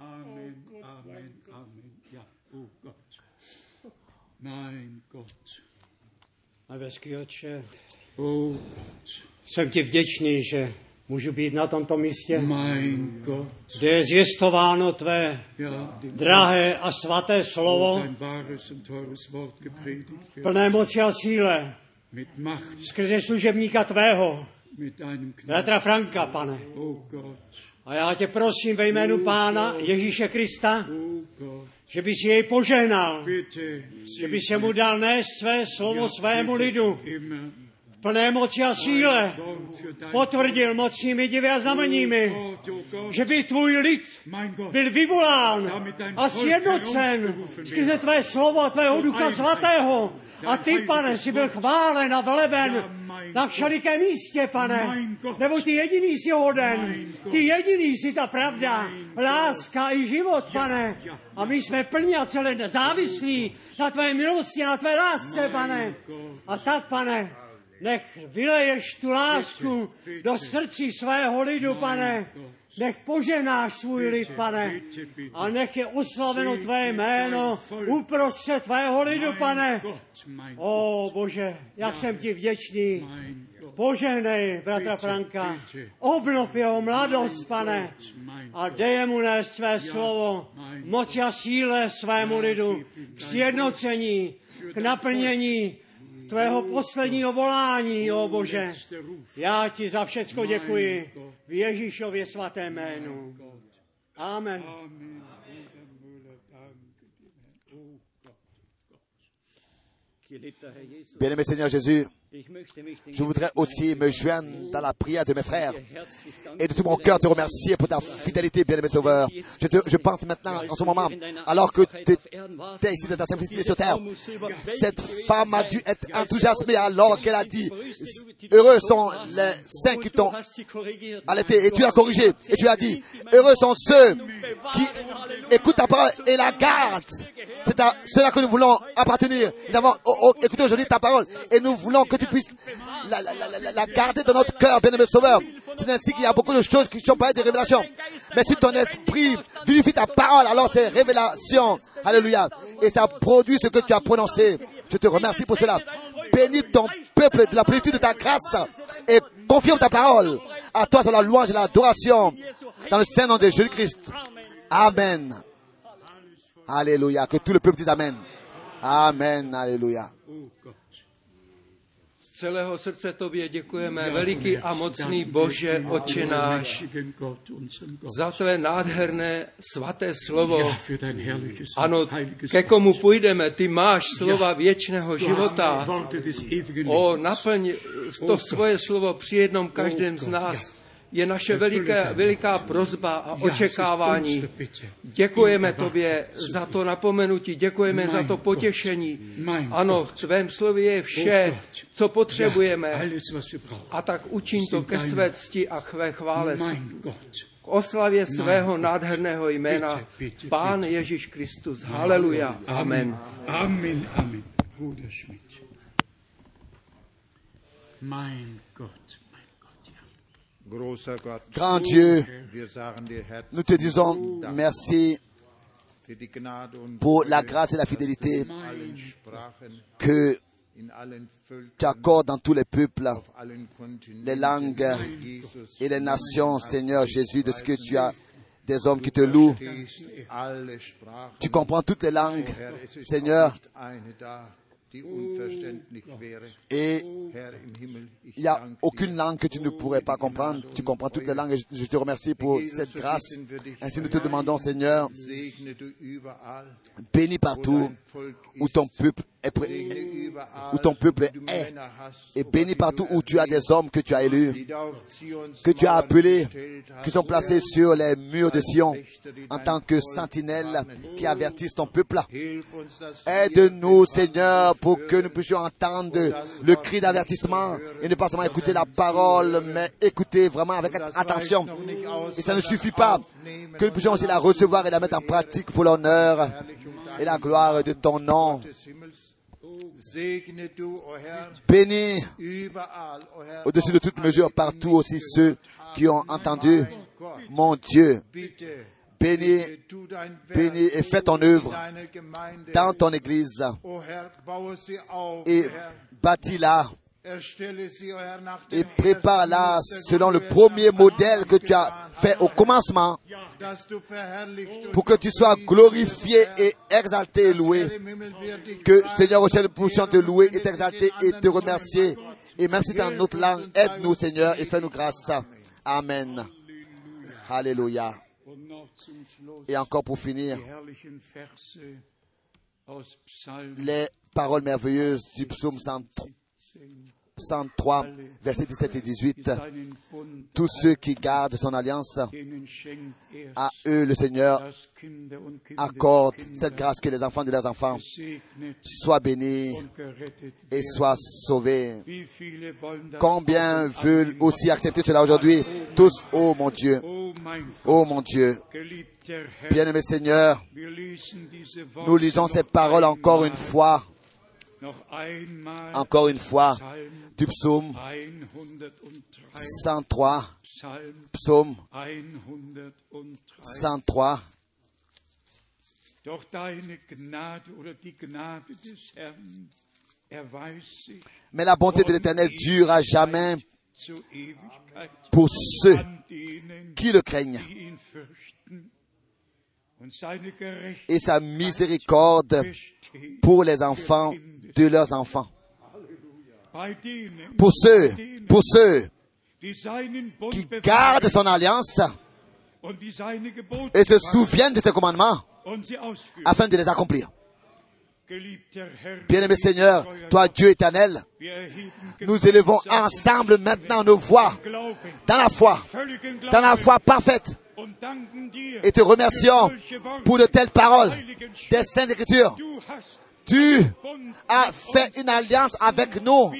Gott, mein Gott. Amen. Alléluia. Amen. Amen. Amen. Ja, oh Gott. Mein Gott. Nebeský Otče, Oh Gott. jsem ti vděčný, že můžu být na tomto místě, Mein Gott. kde je zvěstováno tvé Ja, drahé a svaté slovo, wird. plné moci a síle, Mit Macht, skrze služebníka tvého, mit bratra Franka, pane. Oh Gott. A já tě prosím ve jménu Pána Ježíše Krista, že bys jej požehnal, že bys se mu dal nést své slovo svému lidu, plné moci a síle, potvrdil mocnými divy a znameními, že by tvůj lid byl vyvolán a sjednocen skrze tvé slovo a tvého ducha svatého. A ty, pane, si byl chválen a veleben na všelikém místě, pane. Nebo ty jediný jsi hoden, ty jediný jsi ta pravda, láska i život, pane. A my jsme plní a celé závislí na tvé milosti na tvé lásce, pane. A tak, pane, nech vyleješ tu lásku do srdcí svého lidu, pane. Nech poženáš svůj lid, pane. A nech je oslaveno tvé jméno uprostřed tvého lidu, pane. O Bože, jak jsem ti vděčný. Poženej bratra Franka. Obnov jeho mladost, pane. A dej mu nést své slovo, moci a síle svému lidu, k sjednocení, k naplnění tvého posledního volání, o Bože. Já ti za všecko děkuji v Ježíšově svatém jménu. Amen. Bien-aimé Seigneur Jésus, je voudrais aussi me joindre dans la prière de mes frères. Et de tout mon cœur te remercier pour ta fidélité, bien-aimé Sauveur. Je, te- je pense maintenant, en ce moment, alors que tu es ici dans ta simplicité sur terre, cette femme a dû être enthousiasmée alors qu'elle a dit, heureux sont les saints qui t'ont allaité et tu as corrigé. Et tu as dit, heureux sont ceux qui écoutent ta parole et la gardent. C'est à cela que nous voulons appartenir. Nous avons oh, oh, écouté aujourd'hui ta parole et nous voulons que tu puisses la, garder dans notre cœur, bien-aimé Sauveur. C'est ainsi qu'il y a beaucoup de choses qui ne sont pas des révélations. Mais si ton esprit vivifie ta parole, alors c'est révélation. Alléluia. Et ça produit ce que tu as prononcé. Je te remercie pour cela. Bénis ton peuple de la plénitude de ta grâce et confirme ta parole. À toi sur la louange et l'adoration dans le Saint nom de Jésus-Christ. Amen. Alléluia. Que tout le peuple dise Amen. Amen. Alléluia. Celého srdce tobě děkujeme, veliký a mocný Bože, Otče náš, za tvé nádherné svaté slovo. Ano, ke komu půjdeme? Ty máš slova věčného života. O, naplň to svoje slovo při jednom každém z nás. Je naše veliká, veliká prozba a očekávání. Děkujeme tobě za to napomenutí, děkujeme za to potěšení. Ano, v tvém slově je vše, co potřebujeme. A tak učiň to ke své cti a chvé chvále k oslavě svého nádherného jména Pán Ježíš Kristus. Haleluja. Amen. Amen, Amen. Bruder Schmidt. Mein Grand Dieu, nous te disons merci pour la grâce et la fidélité que tu accordes dans tous les peuples les langues et les nations, Seigneur Jésus, de ce que tu as des hommes qui te louent. Tu comprends toutes les langues, ist Seigneur, wäre. et il n'y a aucune langue que tu ne pourrais pas comprendre. Tu comprends toutes les langues et je- te remercie pour cette grâce. Ainsi nous te demandons, Seigneur, bénis partout où ton peuple est où ton peuple est. Et die partout où tu as des hommes que tu as élus, que tu as appelés, qui sont placés sur les murs de Sion en tant que sentinelles qui avertissent ton peuple. Aide-nous, Seigneur, pour que nous puissions entendre le cri d'avertissement et ne pas seulement écouter la parole, mais écouter vraiment avec attention. Et ça ne suffit pas que nous puissions aussi la recevoir et la mettre en pratique pour l'honneur et la gloire de ton nom. Bénis au-dessus de toute mesure partout aussi ceux qui ont entendu. Mon Dieu, bénis, bénis et fais ton œuvre dans ton Église. Et bâtis-la Et prépare-la selon le premier modèle que tu as fait au commencement pour que tu sois glorifié et exalté et loué. Que Seigneur au ciel, puissions te louer et t'exalter et te remercier. Et même si c'est en notre langue, aide-nous Seigneur et fais-nous grâce. Amen. Alléluia. Et encore pour finir, les paroles merveilleuses du psaume 103, 103, versets 17 et 18. seinen Bund, Tous ceux qui gardent son alliance, à eux le Seigneur accorde cette grâce que les enfants de leurs enfants soient bénis et soient sauvés. Combien veulent aussi accepter cela aujourd'hui? Tous, oh mon Dieu, Oh mon Dieu, bien-aimé Seigneur, nous lisons ces paroles encore une fois, encore une fois, du psaume 103, 103, Psalm psaume 103. 103. Doch deine Gnade oder die Gnade des Herrn erweist sich Mais la bonté de l'Éternel dure à jamais pour ceux qui le craignent. Et sa miséricorde pour les enfants de leurs enfants. Pour ceux, pour ceux qui gardent son alliance et se souviennent de ses commandements afin de les accomplir. Bien-aimé Seigneur, toi Dieu éternel, nous élevons ensemble maintenant nos voix dans la foi, dans la foi parfaite. et te remercions pour de telles paroles des Saintes Écritures. Tu as fait une alliance avec nous.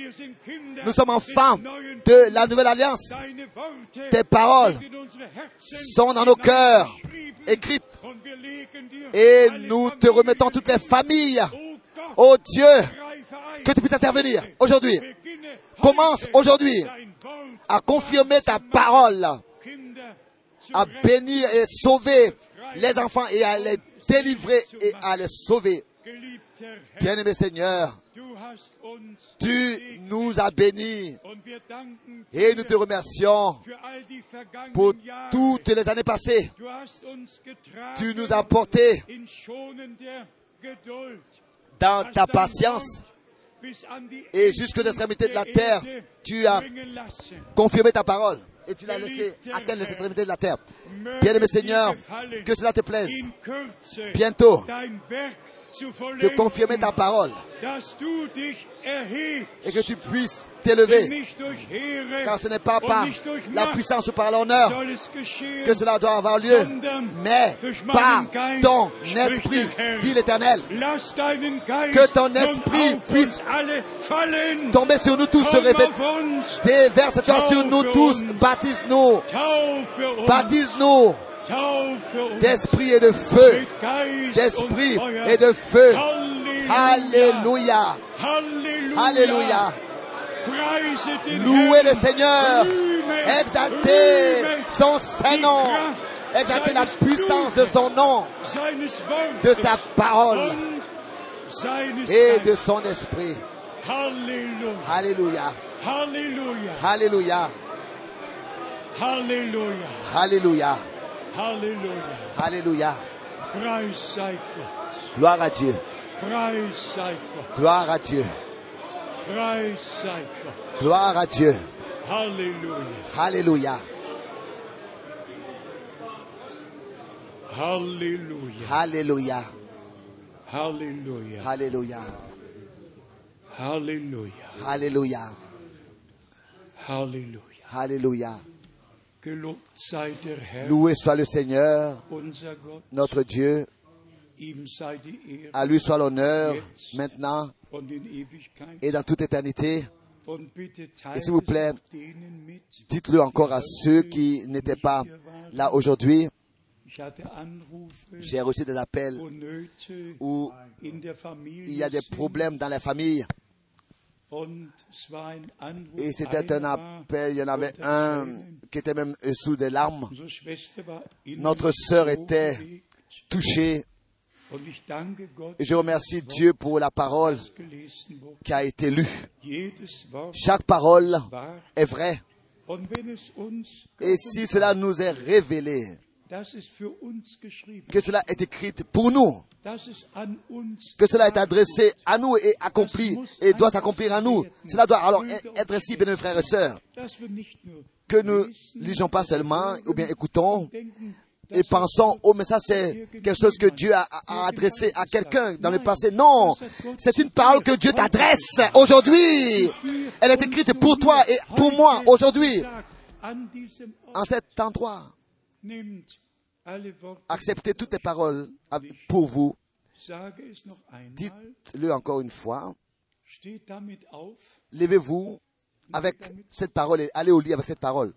Nous sommes enfants de la nouvelle alliance. Tes paroles sont dans nos cœurs, écrites, et nous te remettons toutes les familles. Oh Dieu, que tu puisses intervenir aujourd'hui. Commence aujourd'hui à confirmer ta parole, à bénir et sauver les enfants et à les délivrer et à les sauver. Bien-aimé Seigneur, tu nous as bénis et nous te remercions pour toutes les années passées. Tu nous as portés dans ta patience et jusqu'aux extrémités de la terre, tu as confirmé ta parole et tu l'as laissé atteindre les extrémités de la terre. Bien-aimé Seigneur, que cela te plaise bientôt de confirmer ta parole. Et que tu puisses t'élever. Car ce n'est pas par la puissance ou par l'honneur que cela doit avoir lieu, mais par ton esprit, dit l'Éternel. Que ton esprit puisse. Tomber sur nous tous, se uns, Déverse-toi sur nous tous, baptise-nous, baptise-nous d'esprit et de feu, d'esprit et de feu. Alléluia. Alléluia. Louez le. Seigneur, exaltez son die Saint-Nom, Kraft exaltez la puissance de son nom, de sa parole et de son esprit. Alléluia, Halleluja. Alléluia, Halleluja. Alléluia, Halleluja. Alléluia. Preis sei Gott. Gloire à Dieu, Preis sei Gott. gloire à Dieu, Preis sei Gott. gloire à Dieu. Halleluja. Alléluia, Halleluja. Alléluia, Halleluja. Alléluia, Halleluja. Alléluia, Halleluja. Alléluia. Loué soit le Seigneur, notre Dieu. À lui soit l'honneur maintenant et dans toute éternité. Et s'il vous plaît, Dites-le encore à ceux qui n'étaient pas là aujourd'hui. J'ai reçu des appels où il y a des problèmes dans la famille. Et c'était un appel, il y en avait un qui était même sous des larmes. Notre sœur était bewegt. Touché. Und ich danke Gott, Et je remercie Dieu pour la parole qui a été lue. Chaque parole est vraie. Et si cela nous est révélé, que cela est écrit pour nous, que cela est adressé à nous et accompli et doit s'accomplir à nous, cela doit alors être ainsi, bien mes frères et sœurs, que nous lisons pas seulement ou bien écoutons et pensons, oh mais ça c'est quelque chose que Dieu a, a adressé à quelqu'un dans le passé. Non, c'est une parole que Dieu t'adresse aujourd'hui. Elle est écrite pour toi et pour moi aujourd'hui, en cet endroit. Acceptez toutes les paroles pour vous. Dites-le encore une fois. Levez-vous avec cette parole et allez au lit avec cette parole.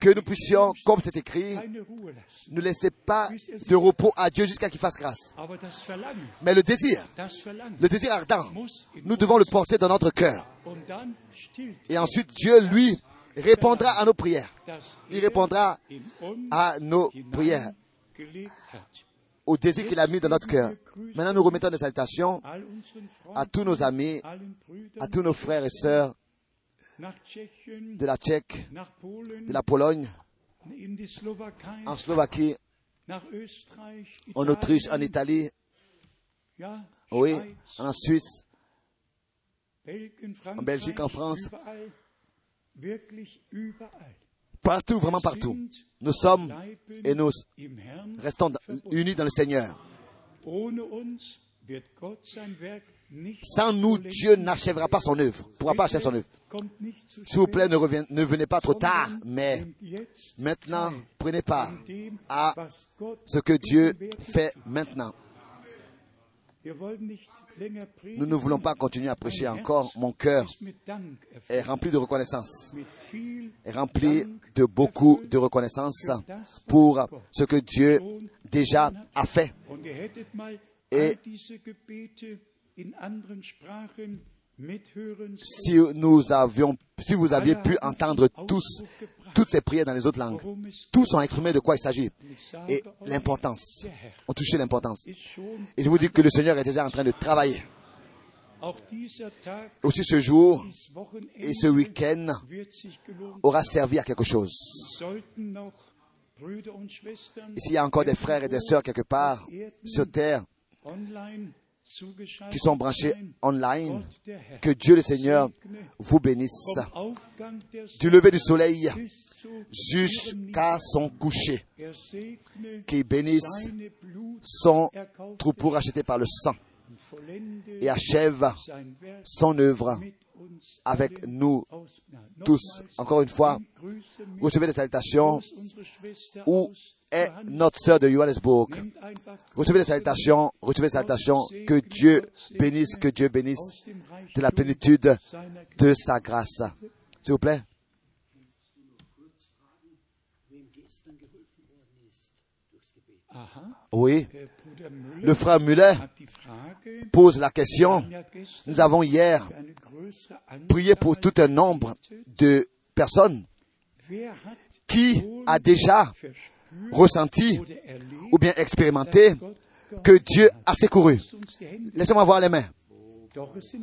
Que nous puissions, comme c'est écrit, ne laissez pas de repos à Dieu jusqu'à qu'il fasse grâce. Mais le désir, le désir ardent, nous devons le porter dans notre cœur. Et ensuite, Dieu, lui, répondra à nos prières. Il répondra à nos prières, au désir qu'il a mis dans notre cœur. Maintenant, nous remettons des salutations à tous nos amis, à tous nos frères et sœurs de la Tchèque, de la Pologne, en Slovaquie, en Autriche, en Italie, oui, en Suisse, Frankreich, Belgique, en France. Partout, vraiment partout. Nous sommes et nous restons unis dans le Seigneur. Sans nous, Dieu n'achèvera pas son œuvre, pourra pas achever son œuvre. S'il vous plaît, ne, ne venez pas trop tard, mais maintenant, prenez part à ce que Dieu fait maintenant. Nous ne voulons pas continuer à prêcher encore. Mon cœur est rempli de reconnaissance, est rempli de beaucoup de reconnaissance pour ce que Dieu déjà a fait. Et- Si nous avions, si vous aviez pu entendre tous, toutes ces prières dans les autres langues, tous ont exprimé de quoi il s'agit et l'importance, ont touché l'importance. Et je vous dis que le Seigneur est déjà en train de travailler. Aussi ce jour et ce week-end aura servi à quelque chose. S'il y a encore des frères et des sœurs quelque part sur terre qui sont branchés online, que Dieu le Seigneur vous bénisse du lever du soleil jusqu'à son coucher, er qu'il bénisse son erkaufte troupeau racheté par le sang et achève son œuvre avec nous tous. Encore une fois, recevez des salutations aus est notre sœur de Johannesburg. Recevez des salutations, recevez des salutations, que Dieu bénisse, que Dieu bénisse de la plénitude de sa grâce. S'il vous plaît. Oui, le frère Muller pose la question. Nous avons hier prié pour tout un nombre de personnes qui a déjà ressenti ou bien expérimenté que Dieu a secouru. Laissez-moi voir les mains.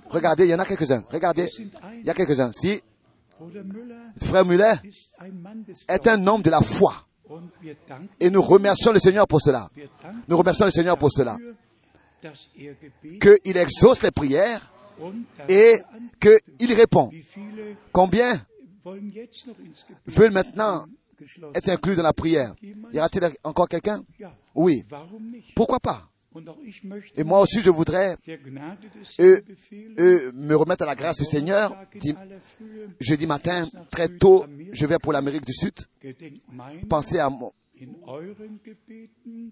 Regardez, il y en a quelques-uns. Regardez, il y a quelques-uns. Si frère Muller est un homme de la foi, et nous remercions le Seigneur pour cela. Nous remercions le Seigneur pour cela. Qu'il exauce les prières et qu'il répond. Combien veulent maintenant être inclus dans la prière Y aura-t-il encore quelqu'un? Oui. Pourquoi pas? Et moi aussi, je voudrais euh, euh, me remettre à la grâce du Seigneur. Jeudi matin, très tôt, je vais pour l'Amérique du Sud. Pensez à,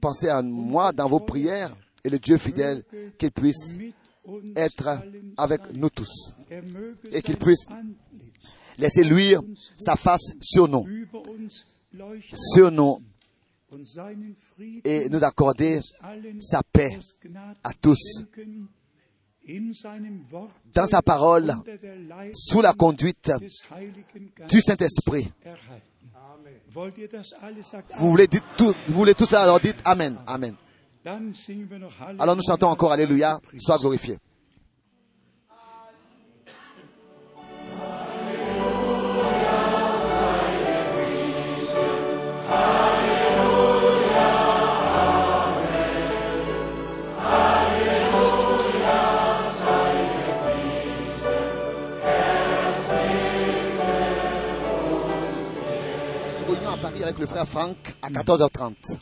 pensez à moi dans vos prières et le Dieu fidèle qu'il puisse être avec nous tous. Et qu'il puisse Laissez luire sa face sur nous, sur nous et nous accorder sa paix à tous. Dans sa parole, sous la conduite du Saint-Esprit. Vous voulez, dire tout, vous voulez tout cela, alors dites Amen, Amen. Alors nous chantons encore Alléluia, sois glorifié. Le frère Franck à 14h30.